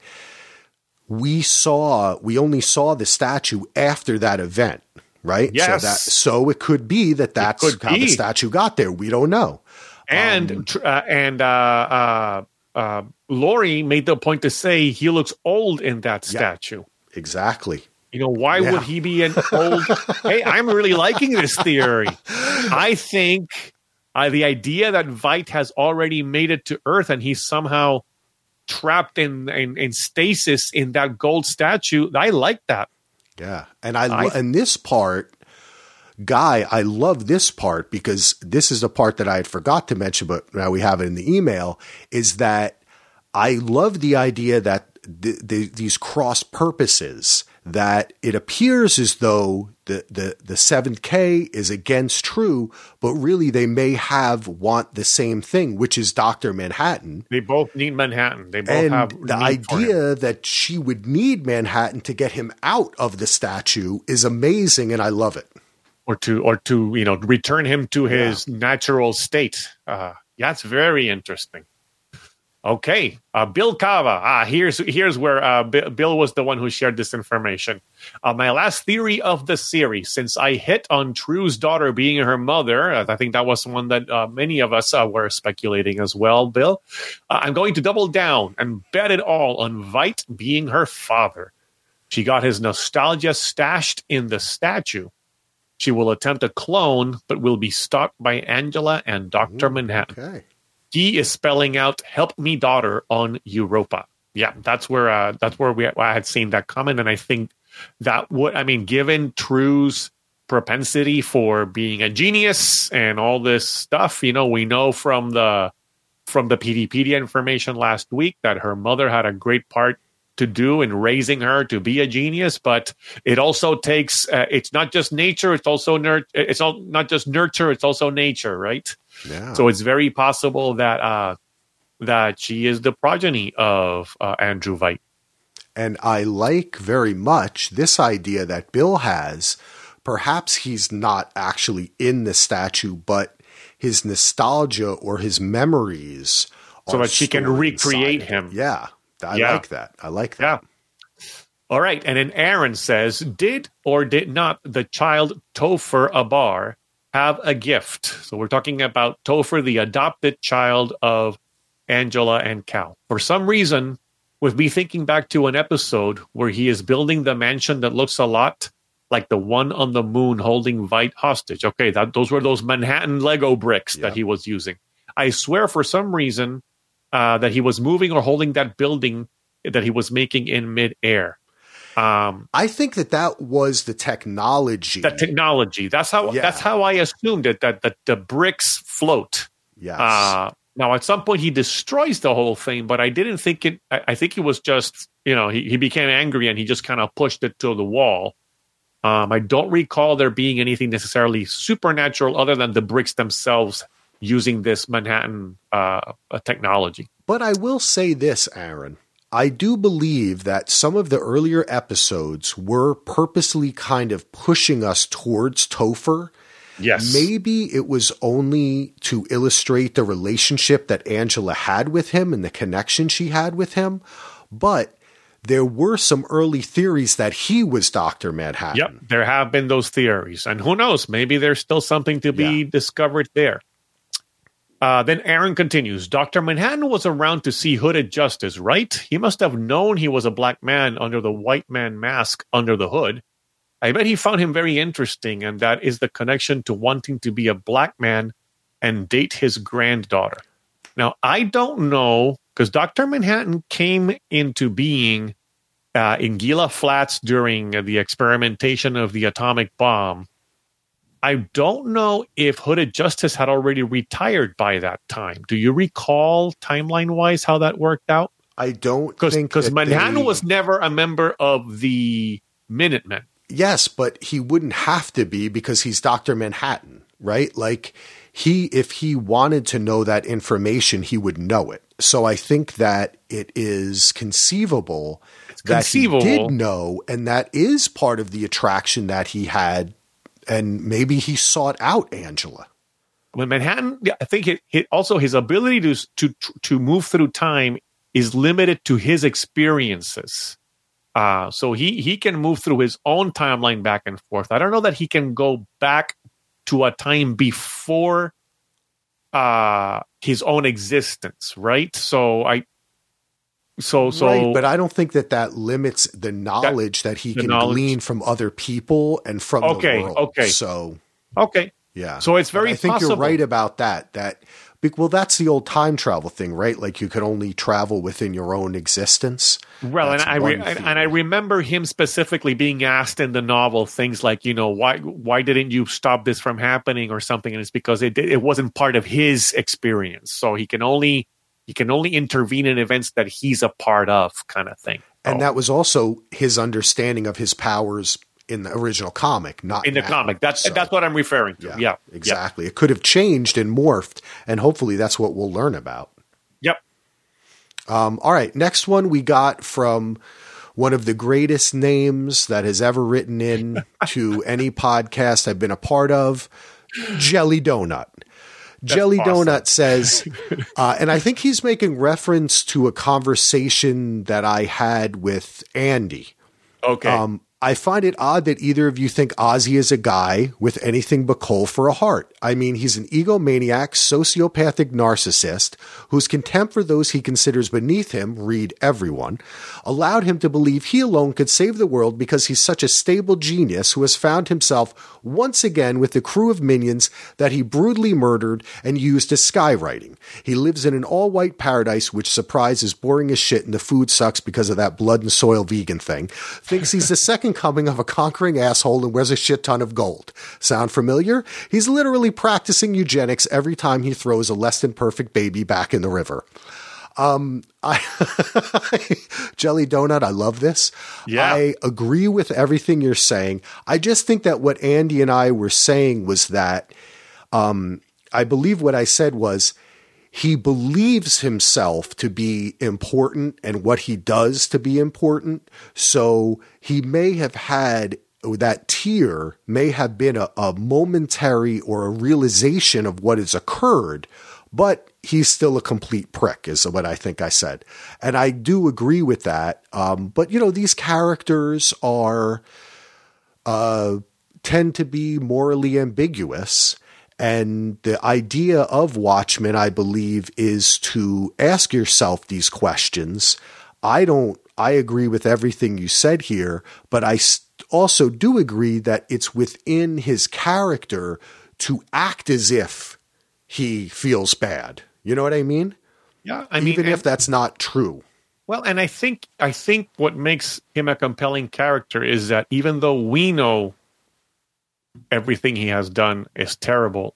we saw we only saw the statue after that event, right? Yes. So that so it could be that that's how the statue got there. We don't know. And Um, tr- uh, and uh, uh, uh, Laurie made the point to say he looks old in that Yeah. statue. Exactly. You know, why Yeah. would he be an old? hey, I'm really liking this theory. I think uh, the idea that Veidt has already made it to Earth and he's somehow trapped in, in, in stasis in that gold statue, I like that. Yeah, and I, I- and this part, guy, I love this part because this is the part that I had forgot to mention, but now we have it in the email. Is that I love the idea that th- th- these cross purposes that it appears as though the the the seventh K is against Trieu, but really they may have want the same thing, which is Doctor Manhattan. They both need Manhattan. They both And have the need for him. idea that she would need Manhattan to get him out of the statue is amazing, and I love it. or to or to you know return him to his natural state. Uh, yeah, it's very interesting. Okay, uh, Bill Cava. Ah, here's here's where uh, Bi- Bill was the one who shared this information. Uh, my last theory of the series, since I hit on Trieu's daughter being her mother, uh, I think that was one that uh, many of us uh, were speculating as well. Bill, uh, I'm going to double down and bet it all on Veidt being her father. She got his nostalgia stashed in the statue. She will attempt a clone, but will be stopped by Angela and Dr. Manhattan. Okay. He is spelling out "Help me, daughter" on Europa. Yeah, that's where uh, that's where we I had seen that comment, and I think that would I mean, given Trieu's propensity for being a genius and all this stuff, you know, we know from the from the Peteypedia information last week that her mother had a great part to do in raising her to be a genius but it also takes uh, it's not just nature it's also nur- it's all not just nurture it's also nature right Yeah. so it's very possible that uh that she is the progeny of uh, Andrew Veidt. And I like very much this idea that Bill has. Perhaps he's not actually in the statue, but his nostalgia or his memories. So that she can recreate him. Yeah. I Yeah. like that. I like that. Yeah. All right. And then Aaron says, Did or did not the child Topher Abar have a gift? So we're talking about Topher, the adopted child of Angela and Cal. For some reason, with me thinking back to an episode where he is building the mansion that looks a lot like the one on the moon holding Veidt hostage. Okay, that those were those Manhattan Lego bricks Yeah. that he was using. I swear for some reason uh, that he was moving or holding that building that he was making in midair. Um, I think that that was the technology. that technology. That's how. Yeah. That's how I assumed it. That that the bricks float. yes. Uh, now, at some point, he destroys the whole thing, but I didn't think it. I, I think he was just, you know, he, he became angry and he just kind of pushed it to the wall. Um, I don't recall there being anything necessarily supernatural other than the bricks themselves using this Manhattan uh, technology. But I will say this, Aaron. I do believe that some of the earlier episodes were purposely kind of pushing us towards Topher. Yes. Maybe it was only to illustrate the relationship that Angela had with him and the connection she had with him. But there were some early theories that he was Dr. Manhattan. Yep, there have been those theories, and who knows? Maybe there's still something to be Yeah. discovered there. Uh, then Aaron continues Dr. Manhattan was around to see hooded justice, right? He must have known he was a black man under the white man mask under the hood. I bet he found him very interesting, and that is the connection to wanting to be a black man and date his granddaughter. Now, I don't know, because Dr. Manhattan came into being uh, in Gila Flats during the experimentation of the atomic bomb. I don't know if Hooded Justice had already retired by that time. Do you recall timeline wise how that worked out? I don't think because Manhattan they- was never a member of the Minutemen. Yes, but he wouldn't have to be because he's Dr. Manhattan, right? Like he if he wanted to know that information, he would know it. So I think that it is conceivable that he did know and that is part of the attraction that he had and maybe he sought out Angela. when Manhattan, I think it, it also his ability to to to move through time is limited to his experiences. Uh, so he he can move through his own timeline back and forth. I don't know that he can go back to a time before uh his own existence, right? So I so so right, but I don't think that that limits the knowledge that, he can knowledge- glean from other people and from Okay, the world. okay. So okay. Yeah. So it's very I think possible. you're right about that. That well, that's the old time travel thing, right? Like you could only travel within your own existence. Well, and I re- and I remember him specifically being asked in the novel things like, you know, why why didn't you stop this from happening or something? And it's because it it wasn't part of his experience, so he can only he can only intervene in events that he's a part of, kind of thing. And Oh, that was also his understanding of his powers in the original comic, not in the now. comic, that's So, that's what I'm referring to. yeah, Yeah, exactly. It could have changed and morphed, and hopefully that's what we'll learn about. Yep. Um, all right, next one we got from one of the greatest names that has ever written in to any podcast I've been a part of, Jelly Donut. Jelly awesome. Donut says, uh, and I think he's making reference to a conversation that I had with Andy. Okay. Um, I find it odd that either of you think Ozzy is a guy with anything but coal for a heart. I mean, he's an egomaniac, sociopathic narcissist whose contempt for those he considers beneath him, read everyone, allowed him to believe he alone could save the world because he's such a stable genius who has found himself once again with the crew of minions that he brutally murdered and used as skywriting. He lives in an all white paradise, which surprise is boring as shit and the food sucks because of that blood and soil vegan thing. Thinks he's the second coming of a conquering asshole and wears a shit ton of gold. Sound familiar? He's literally practicing eugenics every time he throws a less than perfect baby back in the river. Um, I Jelly Donut, I love this. Yeah. I agree with everything you're saying. I just think that what Andy and I were saying was that um, I believe what I said was he believes himself to be important and what he does to be important. So he may have had that tear may have been a, a momentary or a realization of what has occurred, but he's still a complete prick, is what I think I said. And I do agree with that. Um, but, you know, these characters are uh, tend to be morally ambiguous. And the idea of Watchmen, I believe, is to ask yourself these questions. I don't, I agree with everything you said here, but I also do agree that it's within his character to act as if he feels bad. You know what I mean? yeah. I mean, Even if that's not true. Well, and I think I think what makes him a compelling character is that even though we know everything he has done is terrible,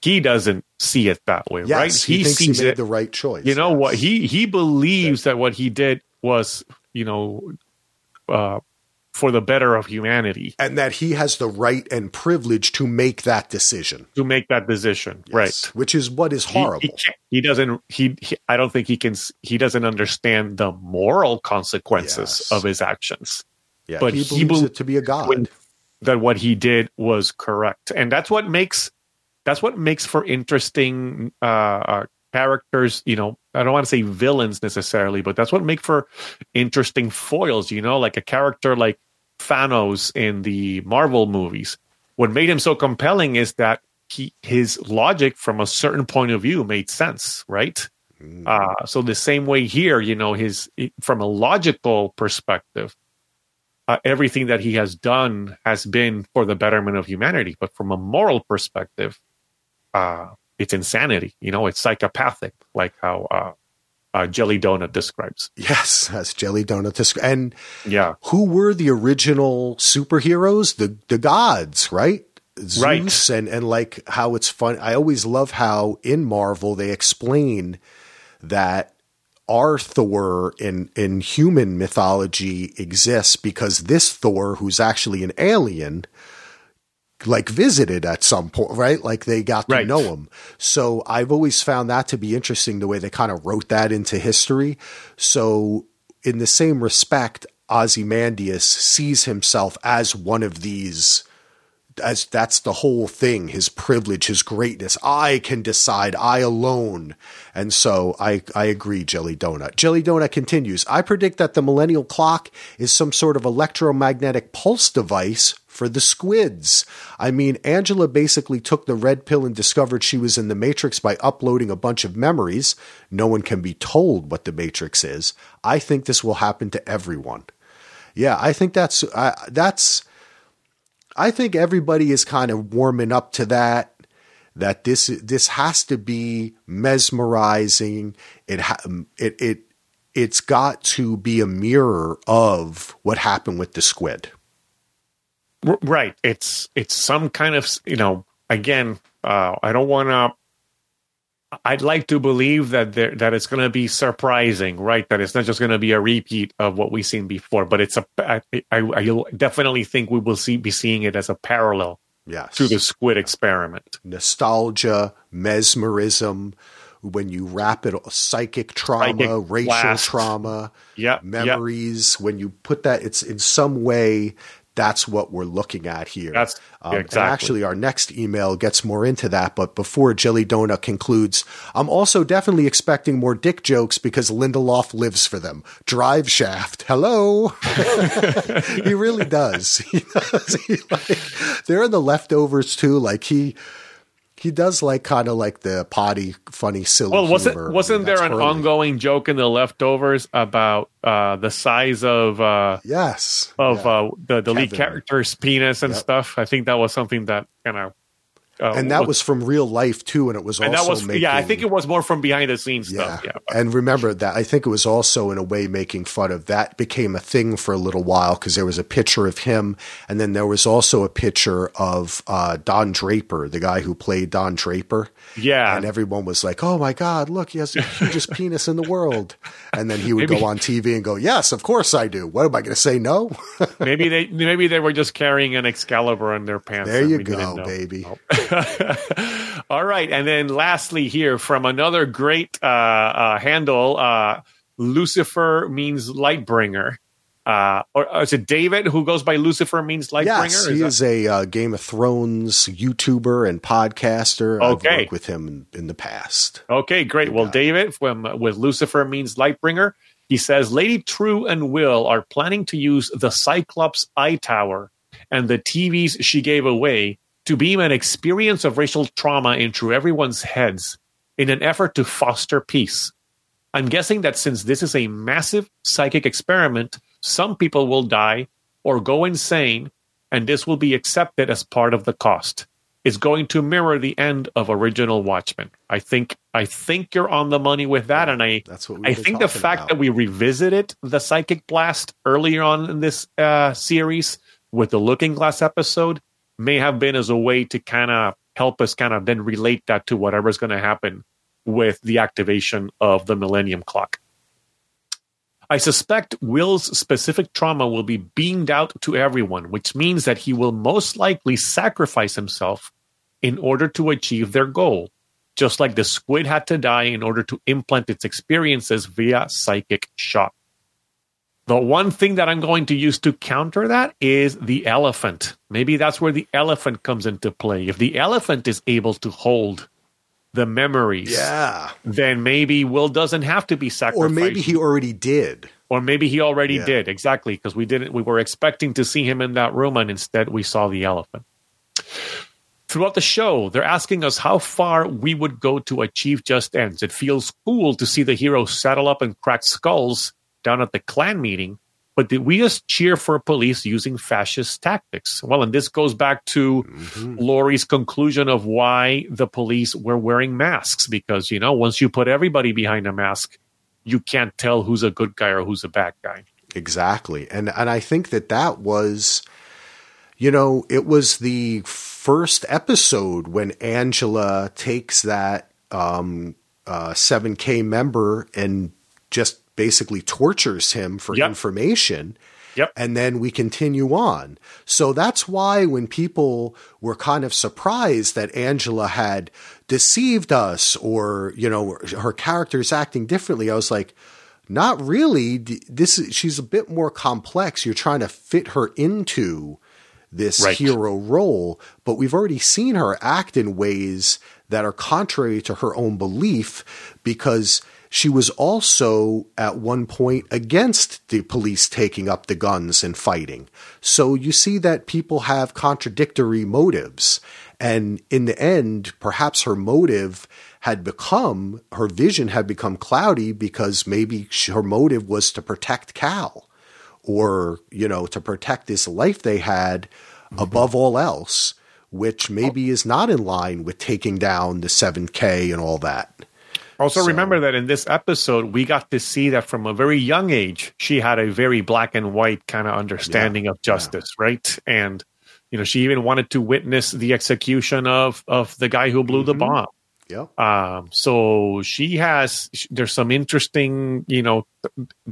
he doesn't see it that way, Yes, right? he, thinks he sees made it. the right choice. you know yes. what he he believes that what he did was, you know, uh, for the better of humanity and that he has the right and privilege to make that decision. to make that decision, Yes, right? Which is what is horrible. He, he doesn't. He, he. I don't think he can. He doesn't understand the moral consequences of his actions. yeah, but he he believes it to be a god. when- that what he did was correct, and that's what makes that's what makes for interesting uh, uh, characters. You know, I don't want to say villains necessarily, but that's what make for interesting foils. You know, like a character like Thanos in the Marvel movies. What made him so compelling is that he his logic from a certain point of view made sense, right? Mm. Uh, so the same way here, you know, his from a logical perspective, uh, everything that he has done has been for the betterment of humanity. But from a moral perspective, uh, it's insanity. You know, it's psychopathic, like how uh, uh, Jelly Donut describes. yes, as Jelly Donut. Dis- and Yeah, who were the original superheroes? The the gods, right? Zeus Right. and and like how it's fun. I always love how in Marvel they explain that our Thor in in human mythology exists because this Thor, who's actually an alien, like visited at some point, right? Like they got to Right. know him. So I've always found that to be interesting the way they kind of wrote that into history. So in the same respect, Ozymandias sees himself as one of these as that's the whole thing his privilege his greatness i can decide i alone and so i i agree jelly donut jelly donut continues i predict that the millennial clock is some sort of electromagnetic pulse device for the squids. I mean, Angela basically took the red pill and discovered she was in the Matrix by uploading a bunch of memories. No one can be told what the Matrix is. I think this will happen to everyone. Yeah, I think that's uh, that's I think everybody is kind of warming up to that. That this this has to be mesmerizing. It ha- it it it's got to be a mirror of what happened with the squid. Right it's it's some kind of you know again uh i don't want to i'd like to believe that there that it's going to be surprising right that it's not just going to be a repeat of what we've seen before but it's a i i, I definitely think we will see be seeing it as a parallel Yes, to the squid experiment nostalgia, mesmerism. When you wrap it, psychic trauma, Psychic racial blast. trauma, yeah yeah memories. When you put that, it's in some way. That's what we're looking at here. That's- Um, and exactly. actually, our next email gets more into that. But before Jelly Donut concludes, I'm also definitely expecting more dick jokes because Lindelof lives for them. Drive Shaft, hello. he really does. He does. He like, they're in the leftovers too. Like he. He does like kind of like the potty, funny, silly. well wasn't humor. wasn't there an Hurley. ongoing joke in the leftovers about uh the size of uh Yes. of Yeah. uh, the the lead character's penis and Yep. stuff. I think that was something that kind of, uh, and that was from real life too, and it was and also that was making, yeah. I think it was more from behind the scenes yeah. stuff. Yeah, And remember that I think it was also in a way making fun of that became a thing for a little while because there was a picture of him, and then there was also a picture of uh, Don Draper, the guy who played Don Draper. yeah. And everyone was like, "Oh my God, look, he has the hugest penis in the world." And then he would Maybe- go on TV and go, "Yes, of course I do. What am I going to say? No." maybe they maybe they were just carrying an Excalibur in their pants. there you go, baby. All right, and then lastly here from another great uh, uh, handle, uh, Lucifer means light bringer. Uh, or, or is it David who goes by Lucifer means light Yes, he that- is a uh, Game of Thrones YouTuber and podcaster. I've Okay. worked with him in, in the past. Okay, great. Well. David from with Lucifer means Lightbringer. He says Lady Trieu and Will are planning to use the Cyclops Eye Tower and the TVs she gave away to beam an experience of racial trauma into everyone's heads in an effort to foster peace. I'm guessing that since this is a massive psychic experiment, some people will die or go insane, and this will be accepted as part of the cost. It's going to mirror the end of original Watchmen. I think I think you're on the money with that, and I That's what we I think the fact about. that we revisited the psychic blast earlier on in this uh, series with the Looking Glass episode may have been as a way to kind of help us kind of then relate that to whatever's going to happen with the activation of the Millennium Clock. I suspect Will's specific trauma will be beamed out to everyone, which means that he will most likely sacrifice himself in order to achieve their goal, just like the squid had to die in order to implant its experiences via psychic shock. The one thing that I'm going to use to counter that is the elephant. Maybe that's where the elephant comes into play. If the elephant is able to hold the memories, Yeah. then maybe Will doesn't have to be sacrificed. Or maybe he already did. or maybe he already Yeah. did exactly because we didn't. We were expecting to see him in that room, and instead we saw the elephant. Throughout the show, they're asking us how far we would go to achieve just ends. It feels cool to see the hero saddle up and crack skulls down at the clan meeting, but did we just cheer for police using fascist tactics? Well, and this goes back to Laurie's conclusion of why the police were wearing masks because, you know, once you put everybody behind a mask, you can't tell who's a good guy or who's a bad guy. Exactly. And and I think that that was you know, it was the first episode when Angela takes that um, uh, 7K member and just basically tortures him for Yep. information. Yep. And then we continue on. So that's why when people were kind of surprised that Angela had deceived us or, you know, her character's acting differently, I was like, not really. This is, she's a bit more complex. You're trying to fit her into this Right. hero role, but we've already seen her act in ways that are contrary to her own belief because she was also at one point against the police taking up the guns and fighting. So you see that people have contradictory motives. And in the end, perhaps her motive had become, her vision had become cloudy because maybe her motive was to protect Cal or, you know, to protect this life they had mm-hmm. above all else, which maybe oh. is not in line with taking down the 7K and all that. Also, So- remember that in this episode, we got to see that from a very young age, she had a very black and white kind of understanding of justice, right? And you know, she even wanted to witness the execution of of the guy who blew the bomb. Yep. Um, so she has there's some interesting, you know,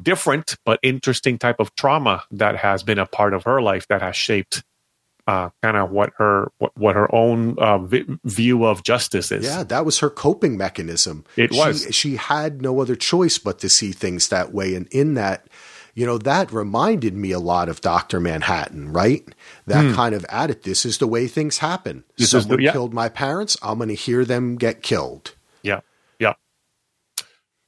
different but interesting type of trauma that has been a part of her life that has shaped uh, kind of what her what, what her own uh, vi- view of justice is. Yeah, that was her coping mechanism. It she, was. She had no other choice but to see things that way. And in that, you know, that reminded me a lot of Dr. Manhattan, right? That kind of attitude. This is the way things happen. This is Someone the- yeah. killed my parents. I'm going to hear them get killed. Yeah, yeah.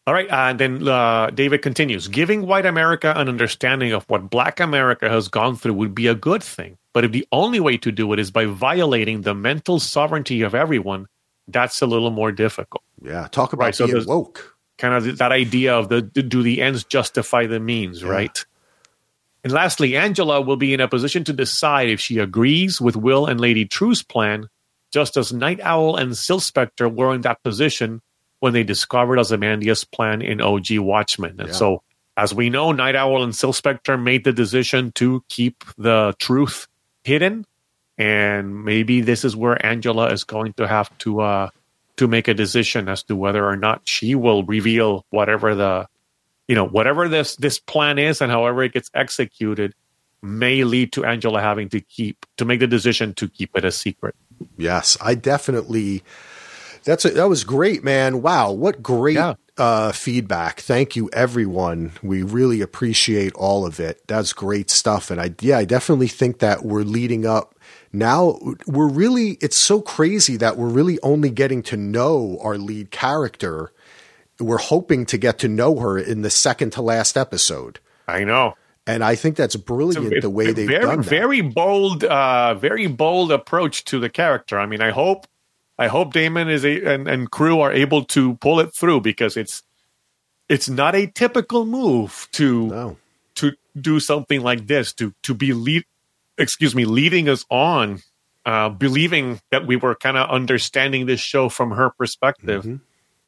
All right, and then uh, David continues giving white America an understanding of what black America has gone through would be a good thing. But if the only way to do it is by violating the mental sovereignty of everyone, that's a little more difficult. Yeah. Talk about Right, being woke. Kind of that idea of the do the ends justify the means, right? And lastly, Angela will be in a position to decide if she agrees with Will and Lady Trieu's plan, just as Nite Owl and Silk Spectre were in that position when they discovered Ozymandias' plan in OG Watchmen. And Yeah. so, as we know, Nite Owl and Silk Spectre made the decision to keep the truth hidden. And maybe this is where Angela is going to have to uh, to make a decision as to whether or not she will reveal whatever the you know whatever this this plan is and however it gets executed may lead to Angela having to keep to make the decision to keep it a secret. Yes, I definitely. That's a, that was great, man. Wow, what great Yeah. Uh, feedback. Thank you, everyone. We really appreciate all of it. That's great stuff. And I, yeah, I definitely think that we're leading up now. We're really. It's so crazy that we're really only getting to know our lead character. We're hoping to get to know her in the second to last episode. I know. And I think that's brilliant the way they've very, done that. very bold, uh, very bold approach to the character. I mean, I hope, I hope Damon is a and, and crew are able to pull it through because it's it's not a typical move to no. to do something like this to to be lead excuse me leading us on uh believing that we were kind of understanding this show from her perspective Mm-hmm.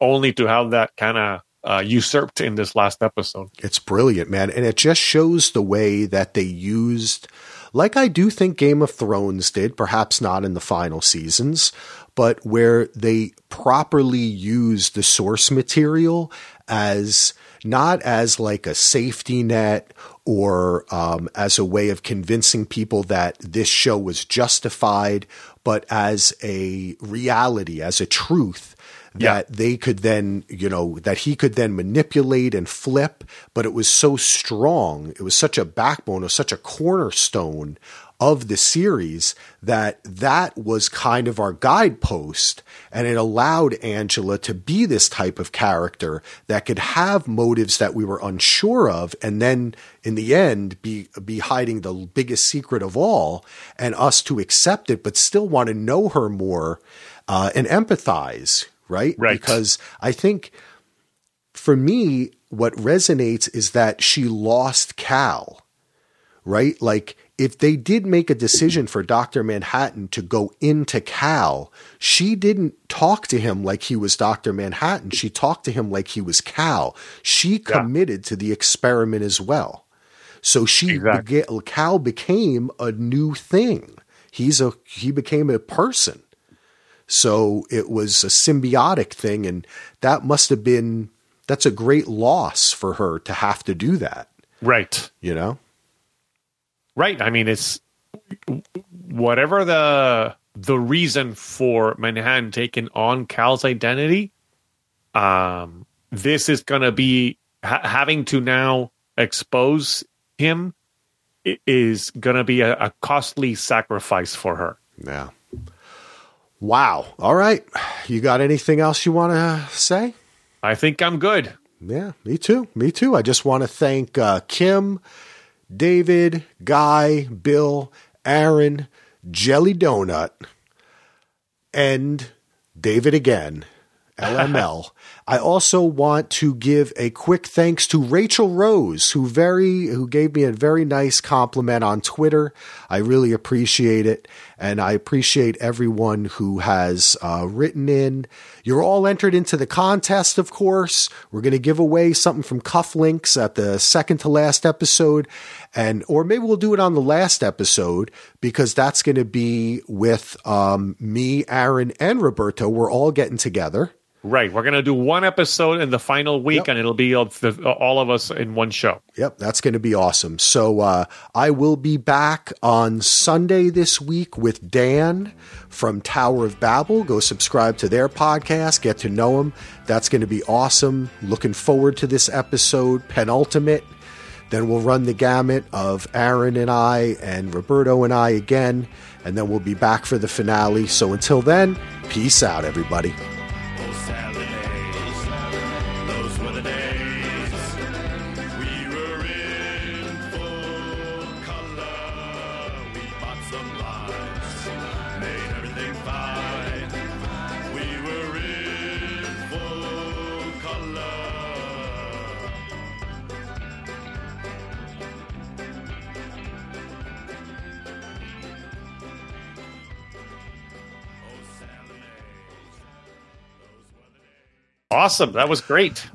only to have that kind of uh usurped in this last episode It's brilliant, man. And it just shows the way that they used, like I do think Game of Thrones did, perhaps not in the final seasons, but where they properly used the source material as not as like a safety net or um, as a way of convincing people that this show was justified, but as a reality, as a truth Yeah. that they could then, you know, that he could then manipulate and flip, but it was so strong. It was such a backbone, it was such a cornerstone of the series that that was kind of our guidepost and it allowed Angela to be this type of character that could have motives that we were unsure of and then in the end be be hiding the biggest secret of all and us to accept it but still want to know her more uh, and empathize right Right. because I think for me, what resonates is that she lost Cal, right? Like, if they did make a decision for Dr. Manhattan to go into Cal, she didn't talk to him like he was Dr. Manhattan. She talked to him like he was Cal. She committed to the experiment as well. So she Exactly. bega- Cal became a new thing. he's a he became a person. So it was a symbiotic thing, and that must have been that's a great loss for her to have to do that. Right. You know. Right. I mean, it's whatever the the reason for Manhattan taking on Cal's identity. Um, this is going to be ha- having to now expose him is going to be a, a costly sacrifice for her. Yeah. Wow. All right. You got anything else you want to say? I think I'm good. Yeah, me too. Me too. I just want to thank uh, Kim, David, Guy, Bill, Aaron, Jelly Donut, and David again, LML. I also want to give a quick thanks to Rachel Rose, who very who gave me a very nice compliment on Twitter. I really appreciate it, and I appreciate everyone who has uh, written in. You're all entered into the contest, of course. We're going to give away something from Cufflinks at the second to last episode, and or maybe we'll do it on the last episode because that's going to be with um, me, Aaron, and Roberto. We're all getting together. Right. We're going to do one episode in the final week, Yep. and it'll be all, the, all of us in one show. Yep, that's going to be awesome. So uh, I will be back on Sunday this week with Dan from Tower of Babel. Go subscribe to their podcast, get to know him. That's going to be awesome. Looking forward to this episode, penultimate. Then we'll run the gamut of Aaron and I and Roberto and I again, and then we'll be back for the finale. So until then, peace out, everybody. Awesome. That was great.